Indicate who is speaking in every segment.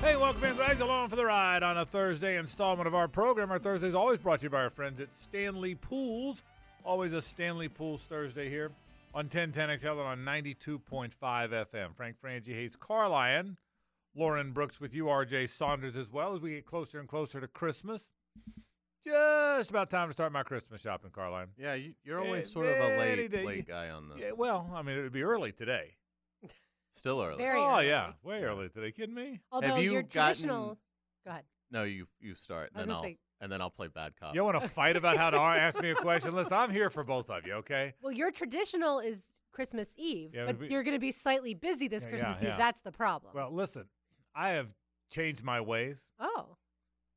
Speaker 1: Hey, welcome in. Glad along for the ride on a Thursday installment of our program. Our Thursday is always brought to you by our friends at Stanley Pools. Always a Stanley Pools Thursday here on 1010XL and on 92.5 FM. Frank Frangie Hayes Carlisle, Lauren Brooks with you, RJ Saunders as well as we get closer and closer to Christmas. Just about time to start my Christmas shopping, Carlisle.
Speaker 2: Yeah, you, you're
Speaker 1: Yeah,
Speaker 2: always sort of a late,
Speaker 1: day-
Speaker 2: late guy on this.
Speaker 1: Yeah, well, I mean, it would be early today.
Speaker 2: Still early.
Speaker 3: Very
Speaker 1: oh,
Speaker 3: early.
Speaker 1: yeah, way
Speaker 2: Yeah.
Speaker 1: early today. Kidding me?
Speaker 3: Although
Speaker 2: you
Speaker 3: your
Speaker 2: gotten-
Speaker 3: traditional. Go ahead.
Speaker 2: No, you you start,
Speaker 3: I was
Speaker 2: and then
Speaker 3: gonna
Speaker 2: I'll
Speaker 3: say-
Speaker 2: and then I'll play bad cop.
Speaker 1: You want to fight about how to ask me a question? Listen, I'm here for both of you, okay?
Speaker 3: Well, your traditional is Christmas Eve,
Speaker 1: Yeah,
Speaker 3: but
Speaker 1: we-
Speaker 3: you're going to be slightly busy this
Speaker 1: Yeah,
Speaker 3: Christmas
Speaker 1: yeah,
Speaker 3: Eve.
Speaker 1: yeah.
Speaker 3: That's the problem.
Speaker 1: Well, listen, I have changed my ways.
Speaker 3: oh,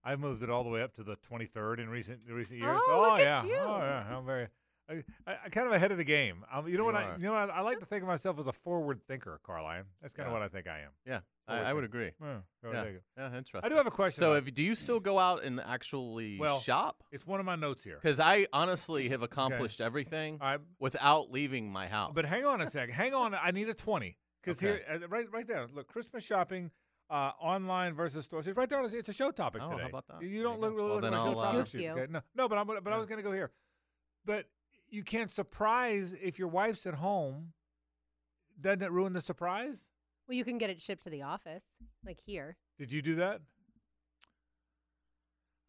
Speaker 1: I've moved it all the way up to the 23rd in recent recent years.
Speaker 3: Oh, look oh, at
Speaker 1: yeah,
Speaker 3: you.
Speaker 1: oh yeah, I'm very, I, I, I'm kind of ahead of the game. Um, you know
Speaker 2: You
Speaker 1: what? I, you know what? I like to think of myself as a forward thinker, Carlisle. That's kind of what I think I am.
Speaker 2: yeah, I, I would agree.
Speaker 1: Yeah,
Speaker 2: Yeah, yeah, interesting.
Speaker 1: I do have a question.
Speaker 2: So, if do you still go out and actually
Speaker 1: Well,
Speaker 2: shop?
Speaker 1: it's one of my notes here.
Speaker 2: Because I honestly have accomplished everything
Speaker 1: I,
Speaker 2: without leaving my house.
Speaker 1: but hang on a sec. Hang on. I need a 20 because
Speaker 2: Okay.
Speaker 1: here, uh, right, right there. Look, Christmas shopping. Uh, online versus stores. It's right there. on It's a show topic
Speaker 2: Oh, how
Speaker 1: today.
Speaker 2: about that?
Speaker 1: You don't
Speaker 2: you
Speaker 1: look,
Speaker 2: go.
Speaker 1: look
Speaker 2: Well,
Speaker 1: at
Speaker 2: then
Speaker 1: my show
Speaker 2: I'll, uh,
Speaker 1: topic
Speaker 3: Scoops
Speaker 1: sheet,
Speaker 3: you.
Speaker 1: okay? No, no, but I'm, but I
Speaker 2: Yeah.
Speaker 1: was going to go here. But you can't surprise if your wife's at home. Doesn't it ruin the surprise?
Speaker 3: well, you can get it shipped to the office, like here.
Speaker 1: Did you do that?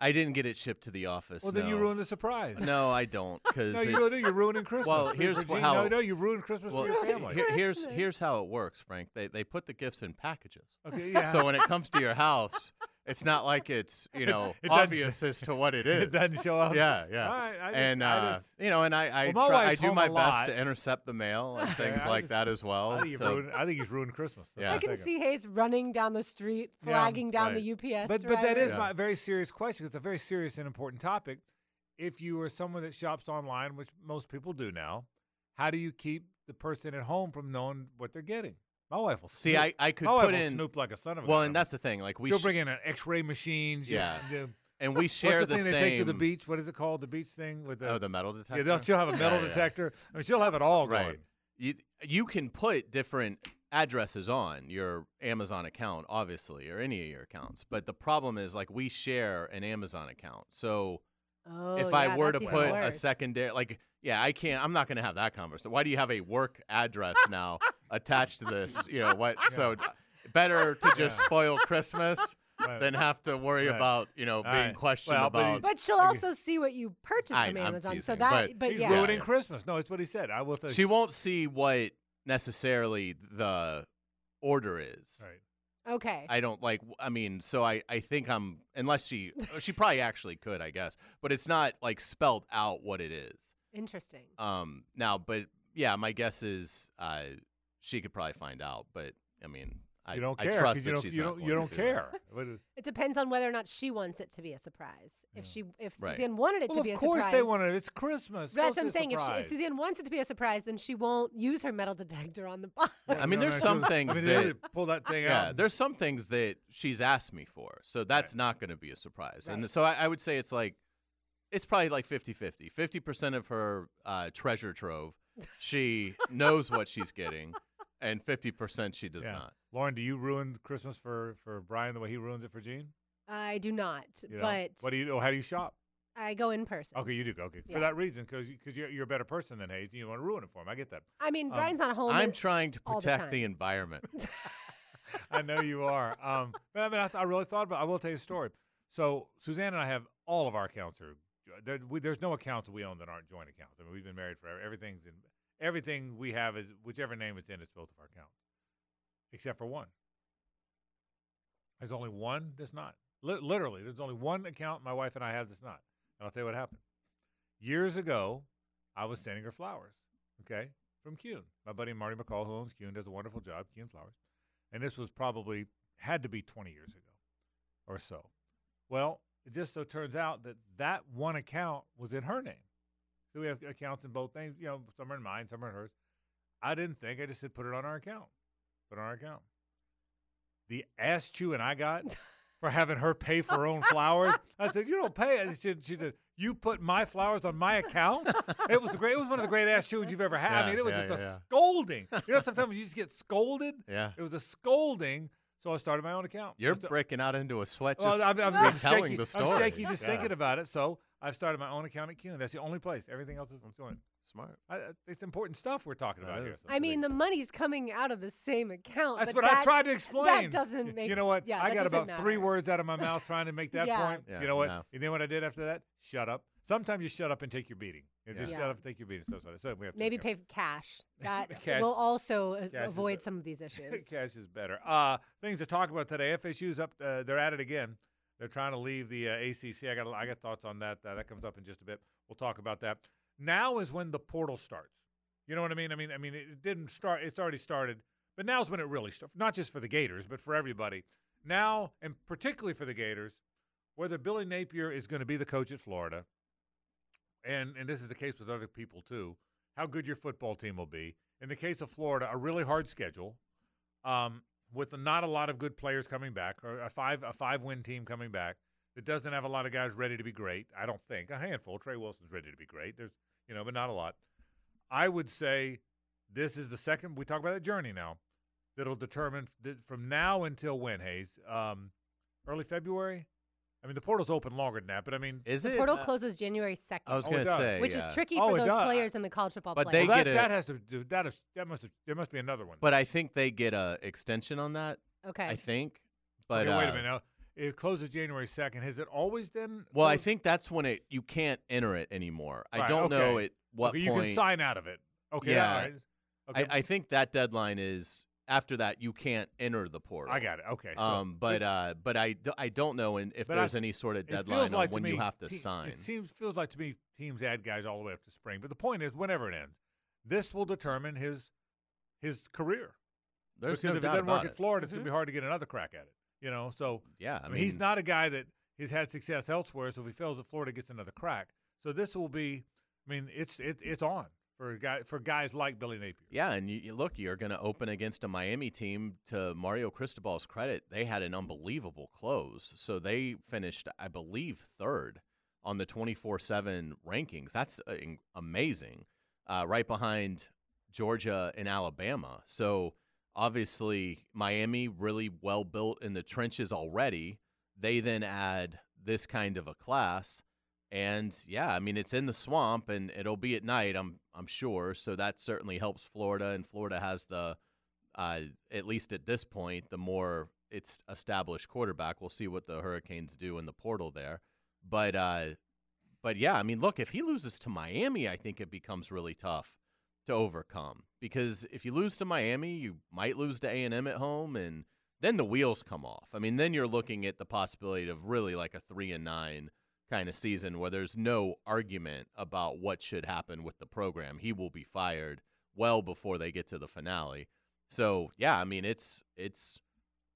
Speaker 2: I didn't get it shipped to the office.
Speaker 1: Well, then you
Speaker 2: no.
Speaker 1: ruined the surprise.
Speaker 2: No, I don't. Because
Speaker 1: No, you ruined it. You're ruining Christmas.
Speaker 2: Well, here's
Speaker 1: for
Speaker 2: wh-
Speaker 1: Gene.
Speaker 2: how-
Speaker 1: No, no, you ruined Christmas
Speaker 2: well,
Speaker 1: for your family.
Speaker 2: here- here's here's how it works, Frank. They they put the gifts in packages.
Speaker 1: Okay, yeah.
Speaker 2: So when it comes to your house, it's not like it's you know
Speaker 1: it doesn't
Speaker 2: obvious as to what it is.
Speaker 1: it doesn't show up.
Speaker 2: Yeah, yeah.
Speaker 1: All right, I just-
Speaker 2: and
Speaker 1: I
Speaker 2: uh,
Speaker 1: just-
Speaker 2: you know, and I I,
Speaker 1: Well, my
Speaker 2: try, I do my best
Speaker 1: lot.
Speaker 2: to intercept the mail and things
Speaker 1: I
Speaker 2: like
Speaker 1: just-
Speaker 2: that as well.
Speaker 1: I think,
Speaker 2: So-
Speaker 1: ruined, I think he's ruined Christmas. That's
Speaker 2: Yeah.
Speaker 3: I can see Hayes running down the street,
Speaker 1: Yeah,
Speaker 3: flagging down
Speaker 2: right.
Speaker 3: the UPS.
Speaker 1: But but that is
Speaker 2: Yeah.
Speaker 1: my very serious question. It's a very serious and important topic. If you are someone that shops online, which most people do now, how do you keep the person at home from knowing what they're getting? My wife will
Speaker 2: see,
Speaker 1: snoop.
Speaker 2: I I could
Speaker 1: my wife
Speaker 2: put
Speaker 1: will
Speaker 2: in
Speaker 1: snoop like a son of a
Speaker 2: well,
Speaker 1: gun.
Speaker 2: and that's the thing. Like we
Speaker 1: she'll
Speaker 2: sh-
Speaker 1: bring in an X-ray machine. she'll-
Speaker 2: Yeah.
Speaker 1: the-
Speaker 2: and we share
Speaker 1: What's the, thing
Speaker 2: same.
Speaker 1: they take to the beach? What is it called? The beach thing with the
Speaker 2: Oh, the metal detector.
Speaker 1: yeah. They'll, she'll have a metal
Speaker 2: Yeah, yeah.
Speaker 1: detector. I mean, she'll have it all going.
Speaker 2: Right. You you can put different addresses on your Amazon account, obviously, or any of your accounts. But the problem is, like, we share an Amazon account, so
Speaker 3: Oh,
Speaker 2: if
Speaker 3: yeah,
Speaker 2: I were to
Speaker 3: that's even
Speaker 2: put a
Speaker 3: worse.
Speaker 2: secondary, like, yeah, I can't. I'm not going to have that conversation. Why do you have a work address now attached to this? You know what? So better to just spoil Christmas
Speaker 1: Right.
Speaker 2: than have to worry
Speaker 1: Right.
Speaker 2: about you know
Speaker 1: All
Speaker 2: being
Speaker 1: right.
Speaker 2: questioned
Speaker 1: Well,
Speaker 2: about.
Speaker 3: But she'll
Speaker 1: Okay.
Speaker 3: also see what you purchase from
Speaker 2: I'm
Speaker 3: Amazon. so that,
Speaker 2: but-
Speaker 3: but,
Speaker 1: He's
Speaker 3: yeah,
Speaker 1: ruining
Speaker 2: Yeah.
Speaker 1: Christmas. No, it's what he said. I will tell you.
Speaker 2: she won't see what necessarily the order is.
Speaker 1: Right.
Speaker 3: okay.
Speaker 2: I don't like. I mean, so I I think I'm unless she she probably actually could, I guess, but it's not like spelled out what it is.
Speaker 3: Interesting.
Speaker 2: Um, now, but yeah, my guess is uh she could probably find out, but I mean, I
Speaker 1: you don't
Speaker 2: I
Speaker 1: care. 'cause
Speaker 2: trust
Speaker 1: you
Speaker 2: that
Speaker 1: don't,
Speaker 2: she's
Speaker 1: you
Speaker 2: not
Speaker 1: don't,
Speaker 2: going
Speaker 1: you don't
Speaker 2: do
Speaker 1: care.
Speaker 3: It depends on whether or not she wants it to be a surprise. If she, if
Speaker 2: Right.
Speaker 3: Suzanne wanted it
Speaker 1: well,
Speaker 3: to
Speaker 1: of
Speaker 3: be a
Speaker 1: course they want it. It's Christmas.
Speaker 3: But That's what I'm saying. If, she, if. Suzanne wants it to be a surprise, then she won't use her metal detector on the box.
Speaker 2: I mean, there's some things
Speaker 1: I mean,
Speaker 2: that-
Speaker 1: they'll pull that thing
Speaker 2: Yeah,
Speaker 1: out.
Speaker 2: there's some things that she's asked me for, so that's not going to be a surprise. And so I, I would say it's like, it's probably like 50-50. 50% of her uh, treasure trove, she knows what she's getting, and 50% she does
Speaker 1: Yeah.
Speaker 2: not.
Speaker 1: Lauren, do you ruin Christmas for for Brian the way he ruins it for Gene?
Speaker 3: I do not,
Speaker 1: You know?
Speaker 3: but
Speaker 1: what do you? Oh, how do you shop?
Speaker 3: I go in person.
Speaker 1: Okay, you do. Okay, for that reason, because because you're, you're a better person than Hayes. You don't want to ruin it for him. I get that.
Speaker 3: I mean,
Speaker 1: Um,
Speaker 3: Brian's not home.
Speaker 2: I'm trying to
Speaker 3: all the
Speaker 2: protect the, environment.
Speaker 1: I know you are. Um, but I mean, I, th- I really thought about. I will tell you a story. So Suzanne and I have all of our accounts are. There, we, there's no accounts that we own that aren't joint accounts. I mean, we've been married forever. Everything's in. Everything we have is whichever name it's in. It's both of our accounts, except for one. There's only one that's not. Li- literally, there's only one account my wife and I have that's not. And I'll tell you what happened. Years ago, I was sending her flowers. Okay, from Kuhn. My buddy Marty McCall, who owns Kuhn, does a wonderful job. Kuhn Flowers and this was probably had to be 20 years ago or so. Well, it just so turns out that that one account was in her name. So we have accounts in both things. You know, some are in mine, some are in hers. I didn't think. I just said put it on our account. Put it on our account. The ass chewing I got for having her pay for her own flowers. I said, you don't pay. She, she said, you put my flowers on my account. it was great. It was one of the great ass chewings you've ever had. I mean, it was
Speaker 2: yeah,
Speaker 1: just a
Speaker 2: yeah, yeah.
Speaker 1: scolding. You know, sometimes you just get scolded.
Speaker 2: yeah.
Speaker 1: It was a scolding. So I started my own account.
Speaker 2: You're
Speaker 1: I
Speaker 2: breaking out into a sweat
Speaker 1: well,
Speaker 2: just
Speaker 1: I'm, I'm, I'm
Speaker 2: retelling
Speaker 1: shaky,
Speaker 2: the
Speaker 1: I'm shaky just
Speaker 2: Yeah.
Speaker 1: thinking about it. So I've started my own account at Kuhn. That's the only place. Everything else is I'm.
Speaker 2: Smart.
Speaker 1: I, I- it's important stuff we're talking
Speaker 2: That
Speaker 1: about here.
Speaker 2: is.
Speaker 3: I mean, the money's coming out of the same account.
Speaker 1: That's
Speaker 3: but
Speaker 1: what I tried to explain.
Speaker 3: That doesn't make
Speaker 1: You know what?
Speaker 3: Yeah,
Speaker 1: I got
Speaker 3: doesn't
Speaker 1: about three words out of my mouth trying to make that
Speaker 3: Yeah.
Speaker 1: point.
Speaker 2: Yeah,
Speaker 1: you know what?
Speaker 2: no.
Speaker 1: You know what I did after that? Shut up. Sometimes you shut up and take your beating. You just
Speaker 3: Yeah.
Speaker 1: shut up and take your beating. So that's what I said. We have to
Speaker 3: Maybe pay for cash. That
Speaker 1: Cash-
Speaker 3: will also uh,
Speaker 1: cash
Speaker 3: avoid some of these issues.
Speaker 1: Cash is better. Uh, things to talk about today. FSU's up. Uh, they're at it again. They're trying to leave the uh, ACC. I got I got thoughts on that. Uh, that comes up in just a bit. We'll talk about that. Now is when the portal starts. You know what I mean? I mean, I mean, it didn't start. It's already started, but now's when it really starts. Not just for the Gators, but for everybody. Now, and particularly for the Gators, whether Billy Napier is going to be the coach at Florida, and and this is the case with other people too. How good your football team will be. In the case of Florida, a really hard schedule, um, with not a lot of good players coming back, or a five a five win team coming back that doesn't have a lot of guys ready to be great. I don't think a handful. Trey Wilson's ready to be great. There's you know, but not a lot. I would say this is the second we talk about the journey now that'll determine that from now until when Hayes, um, early February. I mean, the portal's open longer than that, but I mean,
Speaker 2: Is
Speaker 3: the
Speaker 2: it?
Speaker 3: portal
Speaker 2: Uh,
Speaker 3: closes January 2nd,
Speaker 2: I was
Speaker 1: Oh, it
Speaker 2: gonna
Speaker 1: does.
Speaker 2: say,
Speaker 3: which
Speaker 2: yeah.
Speaker 3: is tricky
Speaker 1: Oh,
Speaker 3: for those
Speaker 1: does.
Speaker 3: players in the college football
Speaker 2: But
Speaker 3: playoff.
Speaker 2: they
Speaker 1: well, that,
Speaker 2: get a-
Speaker 1: that has to do that is that must have, there must be another one.
Speaker 2: But I think they get a extension on that.
Speaker 3: okay.
Speaker 2: I think. But
Speaker 1: okay, wait
Speaker 2: uh,
Speaker 1: a minute. Now, it closes January second. Has it always been?
Speaker 2: Well, I think that's when it you can't enter it anymore. I
Speaker 1: Right,
Speaker 2: don't know
Speaker 1: okay.
Speaker 2: at what
Speaker 1: Okay, you
Speaker 2: point.
Speaker 1: can sign out of it. Okay,
Speaker 2: Yeah.
Speaker 1: all right. Okay,
Speaker 2: I, I think that deadline is after that you can't enter the portal.
Speaker 1: I got it. Okay, so
Speaker 2: um, but
Speaker 1: it,
Speaker 2: uh, but I, d- I don't know in, if
Speaker 1: But I-
Speaker 2: there's any sort of deadline
Speaker 1: like
Speaker 2: on when
Speaker 1: to
Speaker 2: you have to
Speaker 1: te-
Speaker 2: sign.
Speaker 1: It seems feels like to me teams add guys all the way up to spring. But the point is, whenever it ends, this will determine his his career.
Speaker 2: There's
Speaker 1: because
Speaker 2: no
Speaker 1: if
Speaker 2: doubt
Speaker 1: it doesn't
Speaker 2: about
Speaker 1: work
Speaker 2: it.
Speaker 1: at Florida, it's
Speaker 3: Mhm.
Speaker 1: gonna be hard to get another crack at it. You know, so
Speaker 2: yeah,
Speaker 1: I mean, he's not a guy that has had success elsewhere. So if he fails at Florida, gets another crack. So this will be. I mean, it's it, it's on for guy for guys like Billy Napier.
Speaker 2: Yeah, and you, you look, you're going to open against a Miami team. To Mario Cristobal's credit, they had an unbelievable close. So they finished, I believe, third on the 24/7 rankings. That's uh, amazing. Uh, right behind Georgia and Alabama. So obviously, Miami really well built in the trenches already. They then add this kind of a class. And yeah, I mean it's in the swamp and it'll be at night, I'm I'm sure. So that certainly helps Florida and Florida has the uh, at least at this point, the more it's established quarterback. We'll see what the Hurricanes do in the portal there. But uh but yeah, I mean look, if he loses to Miami, I think it becomes really tough to overcome. Because if you lose to Miami, you might lose to A and M at home and then the wheels come off. I mean, then you're looking at the possibility of really like a three and nine kind of season where there's no argument about what should happen with the program. He will be fired well before they get to the finale. So yeah, I mean it's it's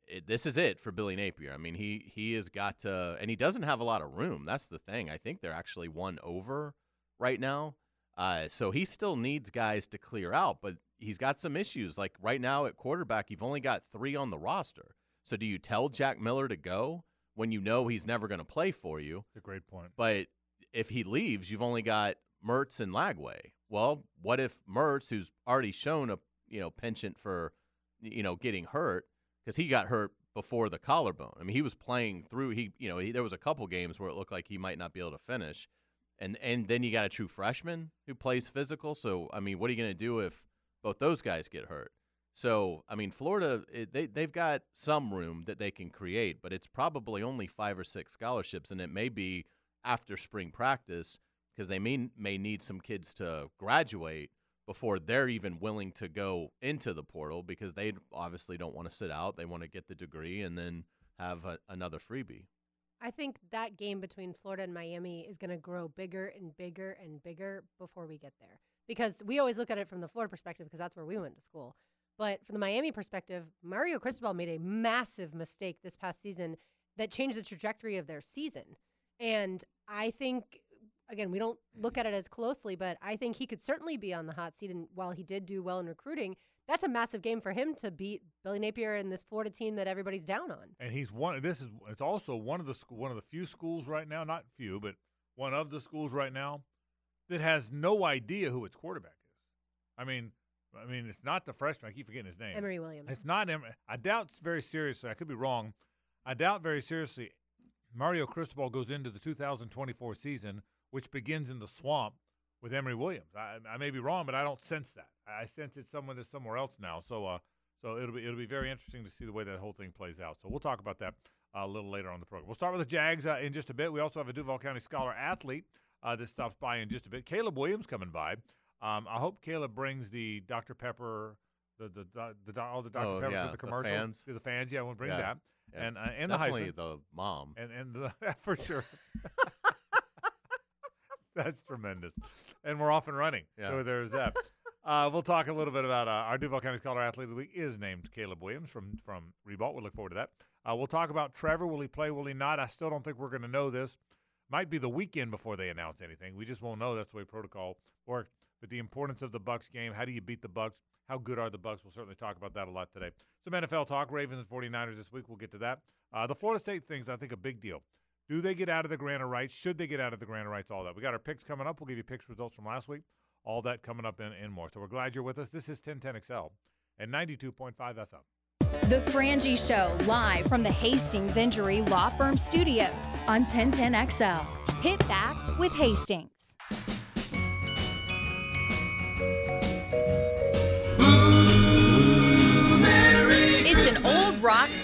Speaker 2: it, this is it for Billy Napier. I mean he he has got to, and he doesn't have a lot of room. That's the thing. I think they're actually one over right now. Uh, so he still needs guys to clear out, but he's got some issues. Like right now at quarterback, you've only got three on the roster. So do you tell Jack Miller to go when you know he's never going to play for you?
Speaker 1: It's a great point.
Speaker 2: But if he leaves, you've only got Mertz and Lagway. Well, what if Mertz, who's already shown a you know penchant for you know getting hurt because he got hurt before the collarbone. I mean, he was playing through. He you know he, there was a couple games where it looked like he might not be able to finish, and and then you got a true freshman who plays physical. So I mean, what are you going to do if both those guys get hurt? So I mean, Florida it, they they've got some room that they can create, but it's probably only five or six scholarships, and it may be after spring practice because they may may need some kids to graduate before they're even willing to go into the portal because they obviously don't want to sit out. They want to get the degree and then have a, another freebie.
Speaker 3: I think that game between Florida and Miami is going to grow bigger and bigger and bigger before we get there. Because we always look at it from the Florida perspective because that's where we went to school. But from the Miami perspective, Mario Cristobal made a massive mistake this past season that changed the trajectory of their season. And I think again, we don't look at it as closely, but I think he could certainly be on the hot seat and while he did do well in recruiting, that's a massive game for him to beat Billy Napier and this Florida team that everybody's down on.
Speaker 1: And he's one. This is it's also one of the one of the few schools right now, not few, but one of the schools right now that has no idea who its quarterback is. I mean, I mean, it's not the freshman. I keep forgetting his name.
Speaker 3: Emory Williams.
Speaker 1: It's not Emory. I doubt very seriously. I could be wrong. I doubt very seriously. Mario Cristobal goes into the 2024 season, which begins in the swamp with Emory Williams. I, I may be wrong, but I don't sense that. I sense it's someone that's somewhere else now. So, uh, so it'll be it'll be very interesting to see the way that whole thing plays out. So we'll talk about that uh, a little later on the program. We'll start with the Jags uh, in just a bit. We also have a Duval County Scholar athlete uh, that stops by in just a bit. Caleb Williams coming by. Um, I hope Caleb brings the Dr Pepper, the the the, the all the Dr
Speaker 2: Oh,
Speaker 1: Pepper
Speaker 2: yeah,
Speaker 1: for the
Speaker 2: the fans.
Speaker 1: to the fans. Yeah, we'll bring
Speaker 2: Yeah,
Speaker 1: that
Speaker 2: yeah.
Speaker 1: and uh, and the
Speaker 2: Definitely
Speaker 1: Heisman
Speaker 2: the mom.
Speaker 1: and and the, for sure. That's tremendous, and we're off and running.
Speaker 2: Yeah.
Speaker 1: So there's that. Uh, we'll talk a little bit about uh, our Duval County Scholar Athlete of the Week is named Caleb Williams from from Ribault. We'll look forward to that. Uh, we'll talk about Trevor. Will he play? Will he not? I still don't think we're going to know this. Might be the weekend before they announce anything. We just won't know. That's the way protocol works. But the importance of the Bucks game. How do you beat the Bucks? How good are the Bucks? We'll certainly talk about that a lot today. Some NFL talk. Ravens and 49ers this week. We'll get to that. Uh, the Florida State thing's I think a big deal. Do they get out of the grant of rights? Should they get out of the grant of rights? All that. We got our picks coming up. We'll give you picks results from last week. All that coming up and, and more. So we're glad you're with us. This is 1010XL and 92.5 FM.
Speaker 4: The Frangie Show, live from the Hastings Injury Law Firm Studios on 1010XL. Hit back with Hastings.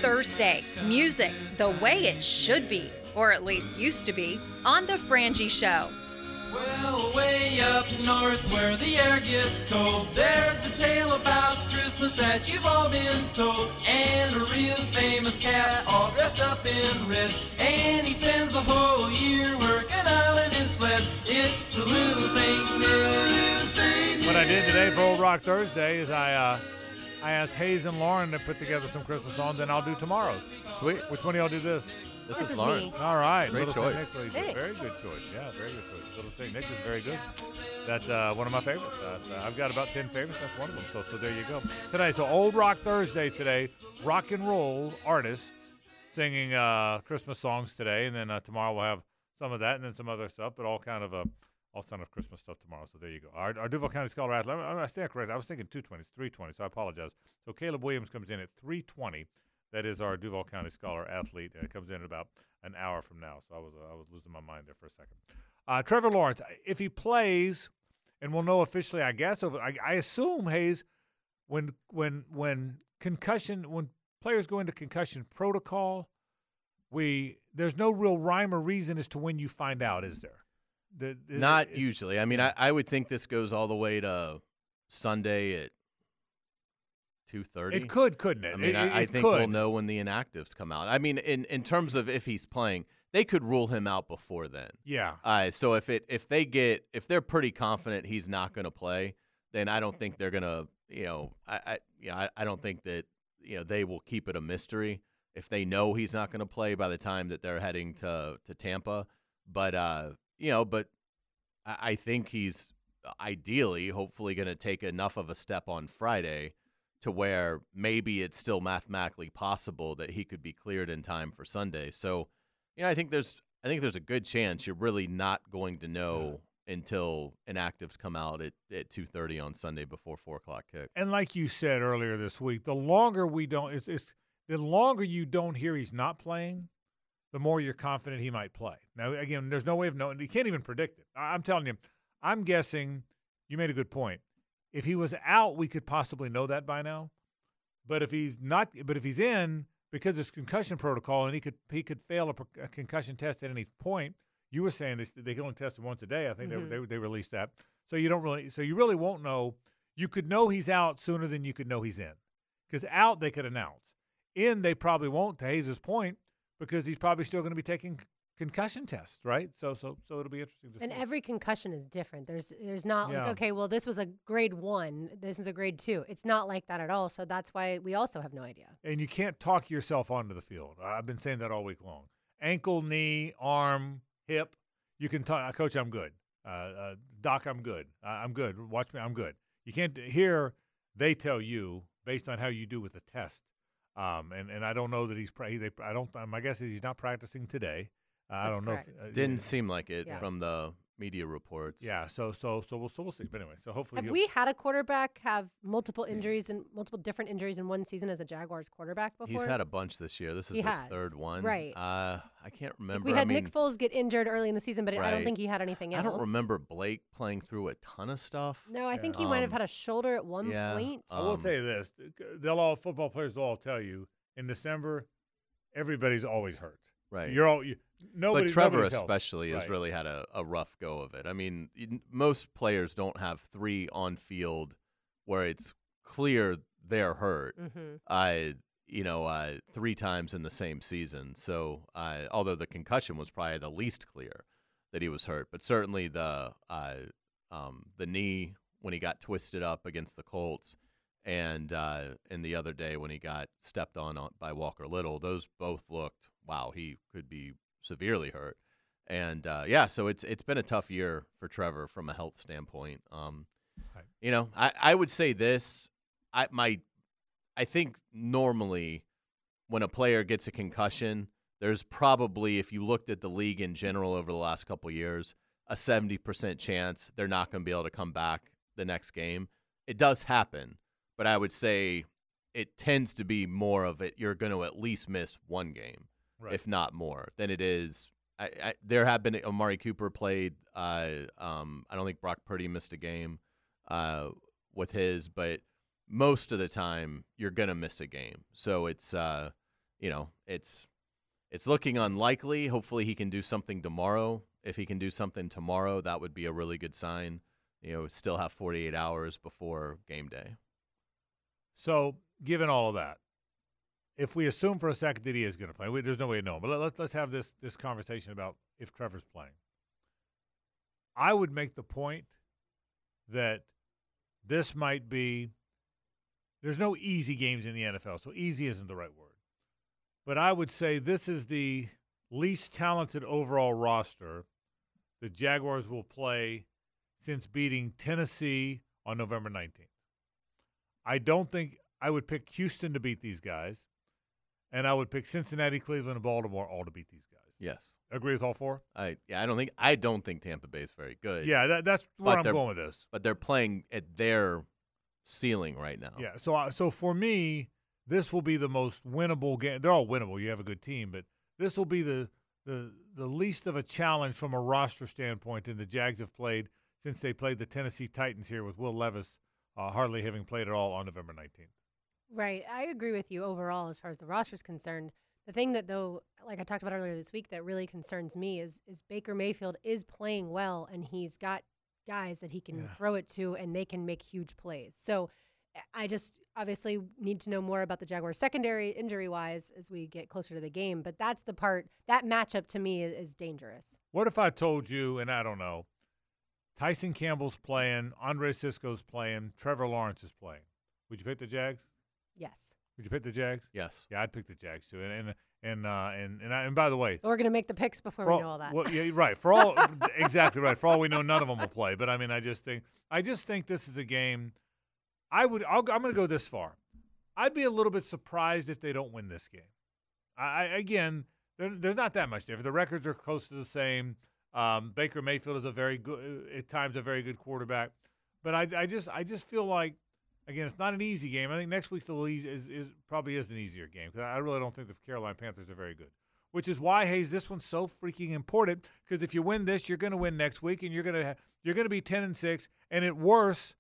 Speaker 4: Thursday. Music the way it should be, or at least used to be, on The Frangie Show.
Speaker 5: Well, way up north where the air gets cold, there's a tale about Christmas that you've all been told. And a real famous cat, all dressed up in red, and he spends the whole year working out in his sled. It's the little Saint Nick.
Speaker 1: What I did today for Old Rock Thursday is I uh, I asked Hayes and Lauren to put together some Christmas songs, and I'll do tomorrow's.
Speaker 2: Sweet.
Speaker 1: Which one of y'all do this?
Speaker 2: This,
Speaker 3: This
Speaker 2: is
Speaker 3: is
Speaker 2: Lauren.
Speaker 3: me.
Speaker 1: All right,
Speaker 2: Great
Speaker 1: Little
Speaker 2: choice.
Speaker 1: Nick, really good.
Speaker 3: Thanks.
Speaker 1: very good choice. Yeah, very good choice. Little Saint Nick is very good. That's uh, one of my favorites. Uh, I've got about ten favorites. That's one of them. So, so there you go. Today, so Old Rock Thursday today. Rock and roll artists singing uh, Christmas songs today, and then uh, tomorrow we'll have some of that, and then some other stuff, but all kind of uh, all kind of Christmas stuff tomorrow. So there you go. Our, our Duval County Scholar athlete. I, I stand correct. I was thinking two twenty. It's three twenty. So I apologize. So Caleb Williams comes in at three twenty. That is our Duval County Scholar athlete, it comes in at about an hour from now. So I was uh, I was losing my mind there for a second. Uh, Trevor Lawrence, if he plays, and we'll know officially, I guess. Over, I, I assume Hayes, when when when concussion when players go into concussion protocol, we there's no real rhyme or reason as to when you find out, is there? The- the-
Speaker 2: Not
Speaker 1: it-
Speaker 2: usually. I mean, I, I would think this goes all the way to Sunday at two thirty.
Speaker 1: It could, couldn't it?
Speaker 2: I mean,
Speaker 1: It-
Speaker 2: I, I
Speaker 1: it
Speaker 2: think
Speaker 1: could.
Speaker 2: we'll know when the inactives come out. I mean, in in terms of if he's playing, they could rule him out before then.
Speaker 1: Yeah,
Speaker 2: Uh, so if it if they get if they're pretty confident he's not going to play, then I don't think they're going to you know I, I you know I, I don't think that you know they will keep it a mystery if they know he's not going to play by the time that they're heading to to Tampa. But uh, you know, but I, I think he's uh, ideally, hopefully, going to take enough of a step on Friday to where maybe it's still mathematically possible that he could be cleared in time for Sunday. So, you know, I think there's I think there's a good chance you're really not going to know until inactives come out at, at two thirty on Sunday before four o'clock kick.
Speaker 1: and like you said earlier this week, the longer we don't, it's, it's the longer you don't hear he's not playing, the more you're confident he might play. Now, again, there's no way of knowing. You can't even predict it. I'm telling you, I'm guessing. You made a good point. If he was out, we could possibly know that by now. But if he's not, but if he's in, because it's concussion protocol, and he could he could fail a, a concussion test at any point. You were saying they, they can only test him once a day. I think
Speaker 3: Mhm.
Speaker 1: they, they they released that, so you don't really, so you really won't know. You could know he's out sooner than you could know he's in, because out they could announce. In they probably won't. To Hayes' point, because he's probably still going to be taking concussion tests, right? So so so it'll be interesting to
Speaker 3: And
Speaker 1: see.
Speaker 3: every concussion is different. There's there's not
Speaker 1: Yeah.
Speaker 3: like okay, well this was a grade one, this is a grade two. It's not like that at all. So that's why we also have no idea.
Speaker 1: and you can't talk yourself onto the field. I've been saying that all week long. Ankle, knee, arm, hip. You can talk, Coach. I'm good. Uh, uh, Doc, I'm good. Uh, I'm good. Watch me. I'm good. You can't here. They tell you based on how you do with the test. Um, and, and I don't know that he's. Pra- they, I don't. My guess is he's not practicing today. Uh, I don't know. If, uh,
Speaker 2: Didn't seem like it
Speaker 3: Yeah.
Speaker 2: from the media reports.
Speaker 1: Yeah, so so so we'll so we'll see. But anyway, so hopefully
Speaker 3: Have we had a quarterback have multiple injuries and multiple different injuries in one season as a Jaguars quarterback before?
Speaker 2: He's had a bunch this year. This is
Speaker 3: He
Speaker 2: his
Speaker 3: has,
Speaker 2: third one.
Speaker 3: right.
Speaker 2: Uh, I can't
Speaker 3: Like,
Speaker 2: remember.
Speaker 3: we had
Speaker 2: I mean,
Speaker 3: Nick Foles get injured early in the season, but I don't think he had anything else.
Speaker 2: I don't remember Blake playing through a ton of stuff.
Speaker 3: No, I
Speaker 1: Yeah.
Speaker 3: think he might have
Speaker 2: Um,
Speaker 3: had a shoulder at one
Speaker 2: yeah,
Speaker 3: point.
Speaker 1: I will
Speaker 2: um,
Speaker 1: tell you this: they'll all football players will all tell you in December, everybody's always hurt.
Speaker 2: Right.
Speaker 1: You're all you, nobody.
Speaker 2: but Trevor
Speaker 1: nobody's healthy.
Speaker 2: especially has
Speaker 1: Right.
Speaker 2: really had a, a rough go of it. I mean, most players don't have three on field where it's clear they're hurt.
Speaker 3: mm-hmm.
Speaker 2: uh, you know, uh, three times in the same season. So, uh, although the concussion was probably the least clear that he was hurt, but certainly the uh, um, the knee when he got twisted up against the Colts, and uh, and the other day when he got stepped on on- by Walker Little, those both looked wow, he could be severely hurt. And uh, yeah, so it's it's been a tough year for Trevor from a health standpoint. Um,
Speaker 1: Right.
Speaker 2: You know, I, I would say this. I my I think normally when a player gets a concussion, there's probably, if you looked at the league in general over the last couple years, a 70% chance they're not going to be able to come back the next game. It does happen, but I would say it tends to be more of it. You're going to at least miss one game,
Speaker 1: Right.
Speaker 2: if not more, than it is. I, I, there have been Amari Cooper played. Uh, um, I don't think Brock Purdy missed a game uh, with his, but most of the time you're gonna miss a game. So it's uh, you know it's it's looking unlikely. Hopefully he can do something tomorrow. If he can do something tomorrow, that would be a really good sign. You know, still have 48 hours before game day.
Speaker 1: So, given all of that, if we assume for a second that he is going to play, we, there's no way to know. But let, let's let's have this this conversation about if Trevor's playing. I would make the point that this might be. There's no easy games in the NFL, so easy isn't the right word. But I would say this is the least talented overall roster the Jaguars will play since beating Tennessee on November 19th. I don't think I would pick Houston to beat these guys, and I would pick Cincinnati, Cleveland, and Baltimore all to beat these guys.
Speaker 2: Yes,
Speaker 1: Agree with all four?
Speaker 2: I yeah I don't think I don't think Tampa Bay is very good.
Speaker 1: Yeah, that, that's where
Speaker 2: But
Speaker 1: I'm going with this.
Speaker 2: but they're playing at their ceiling right now.
Speaker 1: Yeah, so I- so for me, this will be the most winnable game. They're all winnable. You have a good team, but this will be the the the least of a challenge from a roster standpoint than the Jags have played since they played the Tennessee Titans here with Will Levis uh, hardly having played at all on November 19th.
Speaker 3: Right. I agree with you overall as far as the roster is concerned. The thing that though, like I talked about earlier this week, that really concerns me is is Baker Mayfield is playing well and he's got guys that he can
Speaker 1: Yeah.
Speaker 3: throw it to and they can make huge plays. So eh, I just obviously need to know more about the Jaguars secondary injury wise as we get closer to the game. But that's the part that matchup to me is, is dangerous.
Speaker 1: What if I told you, and I don't know, Tyson Campbell's playing, Andre Cisco's playing, Trevor Lawrence is playing? Would you pick the Jags?
Speaker 3: Yes.
Speaker 1: Would you pick the Jags?
Speaker 2: Yes.
Speaker 1: Yeah, I'd pick the Jags too. And and and uh, and and, I, and by the way,
Speaker 3: We're gonna make the picks before
Speaker 1: for
Speaker 3: we know all that.
Speaker 1: Well, yeah, right. For all exactly right. For all we know, none of them will play. But I mean, I just think I just think this is a game. I would. I'll, I'm going to go this far. I'd be a little bit surprised if they don't win this game. I, I again, there, there's not that much difference. The records are close to the same. Um, Baker Mayfield is a very good, at times, a very good quarterback. But I, I just, I just feel like, again, it's not an easy game. I think next week's the easy, is, is probably is an easier game because I really don't think the Carolina Panthers are very good which is why Hayes this one's so freaking important because if you win this, you're going to win next week, and you're going to you're going to be ten and six, and at worst,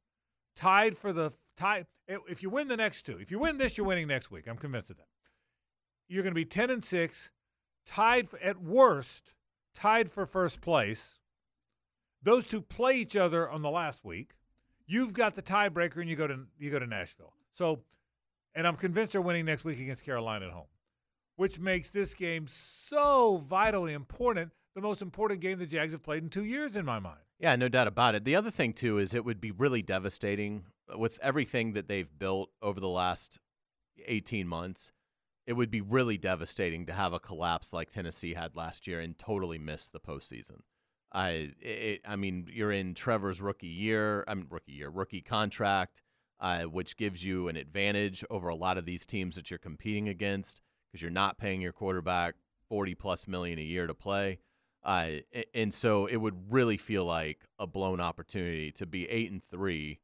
Speaker 1: tied for the tie. If you win the next two, if you win this, you're winning next week. I'm convinced of that. You're going to be ten and six, tied at worst, tied for first place. Those two play each other on the last week. You've got the tiebreaker, and you go to you go to Nashville. So, and I'm convinced they're winning next week against Carolina at home which makes this game so vitally important. The most important game the Jags have played in two years, in my mind.
Speaker 2: Yeah, no doubt about it. The other thing too is it would be really devastating with everything that they've built over the last 18 months. It would be really devastating to have a collapse like Tennessee had last year and totally miss the postseason. I, it, I mean, you're in Trevor's rookie year. I mean, rookie year, rookie contract, uh, which gives you an advantage over a lot of these teams that you're competing against because you're not paying your quarterback 40 plus million a year to play. Uh, and so it would really feel like a blown opportunity to be eight and three,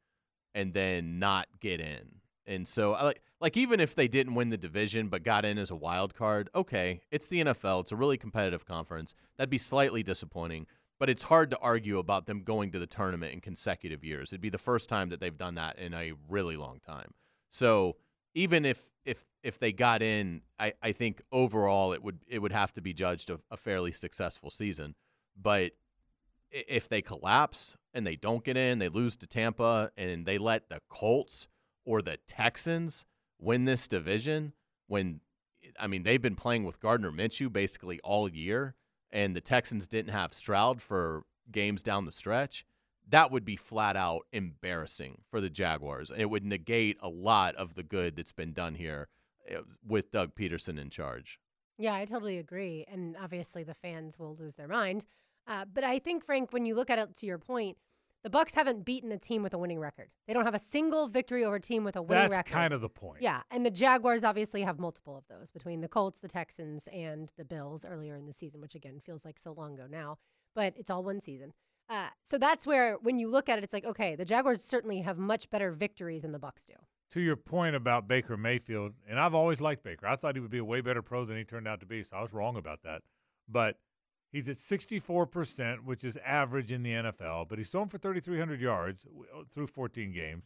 Speaker 2: and then not get in. And so, like, like even if they didn't win the division but got in as a wild card, okay, it's the NFL. It's a really competitive conference. That'd be slightly disappointing, but it's hard to argue about them going to the tournament in consecutive years. It'd be the first time that they've done that in a really long time. So even if if if they got in, I, I think overall it would it would have to be judged a, a fairly successful season. But if they collapse and they don't get in, they lose to Tampa, and they let the Colts or the Texans win this division, when I mean they've been playing with Gardner Minshew basically all year, and the Texans didn't have Stroud for games down the stretch that would be flat out embarrassing for the Jaguars. It would negate a lot of the good that's been done here eh, with Doug Pederson in charge.
Speaker 3: Yeah, I totally agree. And obviously, the fans will lose their mind. Uh, but I think, Frank, when you look at it to your point, the Bucks haven't beaten a team with a winning record. They don't have a single victory over a team with a winning
Speaker 1: That's
Speaker 3: record.
Speaker 1: That's kind of the point.
Speaker 3: Yeah, and the Jaguars obviously have multiple of those between the Colts, the Texans, and the Bills earlier in the season, which again feels like so long ago now, but it's all one season. Uh, so that's where, when you look at it, it's like, okay, the Jaguars certainly have much better victories than the Bucks do.
Speaker 1: To your point about Baker Mayfield, and I've always liked Baker. I thought he would be a way better pro than he turned out to be, so I was wrong about that. But he's at 64%, which is average in the NFL, but he's thrown for 3,300 yards uh, through 14 games,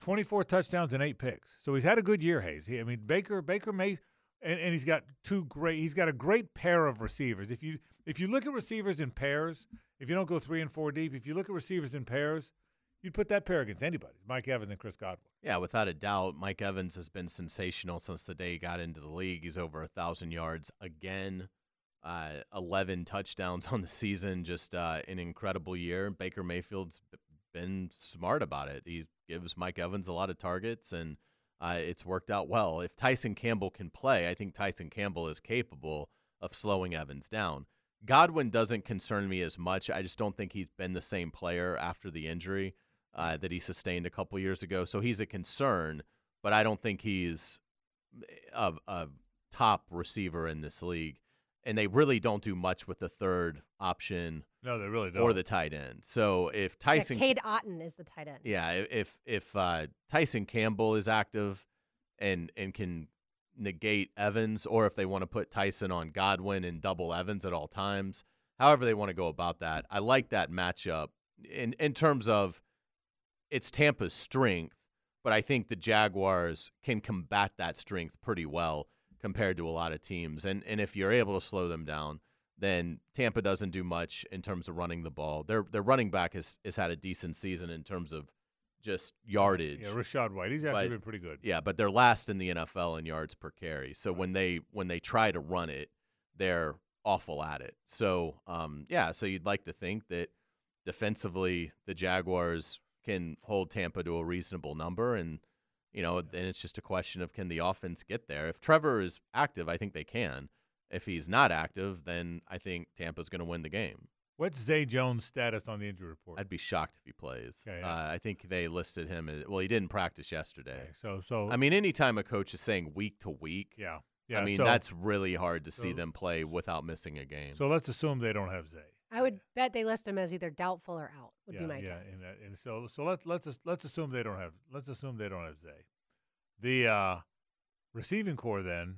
Speaker 1: 24 touchdowns and eight picks. So he's had a good year, Hayes. He, I mean, Baker Baker may, and, and he's got two great. He's got a great pair of receivers. If you if you look at receivers in pairs, if you don't go three and four deep, if you look at receivers in pairs, you'd put that pair against anybody, Mike Evans and Chris Godwin.
Speaker 2: Yeah, without a doubt, Mike Evans has been sensational since the day he got into the league. He's over a thousand yards again, uh, eleven touchdowns on the season. Just uh, an incredible year. Baker Mayfield's been smart about it. He gives Mike Evans a lot of targets, and uh, it's worked out well. If Tyson Campbell can play, I think Tyson Campbell is capable of slowing Evans down. Godwin doesn't concern me as much. I just don't think he's been the same player after the injury uh, that he sustained a couple years ago. So he's a concern, but I don't think he's a, a top receiver in this league. And they really don't do much with the third option
Speaker 1: No, they really don't.
Speaker 2: or the tight end. So if Tyson,
Speaker 3: yeah, Cade Otton is the tight end.
Speaker 2: yeah, if if uh, Tyson Campbell is active and and can negate Evans, or if they want to put Tyson on Godwin and double Evans at all times, however they want to go about that, I like that matchup in in terms of it's Tampa's strength, but I think the Jaguars can combat that strength pretty well compared to a lot of teams. And and if you're able to slow them down, then Tampa doesn't do much in terms of running the ball. Their their running back has, has had a decent season in terms of just yardage.
Speaker 1: Yeah, Rachaad White. He's actually
Speaker 2: But-
Speaker 1: been pretty good.
Speaker 2: Yeah, but they're last in the NFL in yards per carry. So when they when they try to run it, they're awful at it. So um, yeah, so you'd like to think that defensively the Jaguars can hold Tampa to a reasonable number, and you know then it's just a question of can the offense get there. If Trevor is active, I think they can. If he's not active, then I think Tampa's going to win the game.
Speaker 1: What's Zay Jones' status on the injury report?
Speaker 2: I'd be shocked if he plays.
Speaker 1: Okay, yeah.
Speaker 2: uh, I think they listed him as well. He didn't practice yesterday.
Speaker 1: Okay, so, so
Speaker 2: I mean, anytime a coach is saying week to week,
Speaker 1: yeah, yeah.
Speaker 2: I mean
Speaker 1: so,
Speaker 2: that's really hard to see them play without missing a game.
Speaker 1: so. Let's assume they don't have Zay.
Speaker 3: I would bet they list him as either doubtful or out. Would
Speaker 1: yeah,
Speaker 3: be my
Speaker 1: yeah,
Speaker 3: guess.
Speaker 1: and, that, and so so let's let's let's assume they don't have let's assume they don't have Zay. The uh, receiving corps then,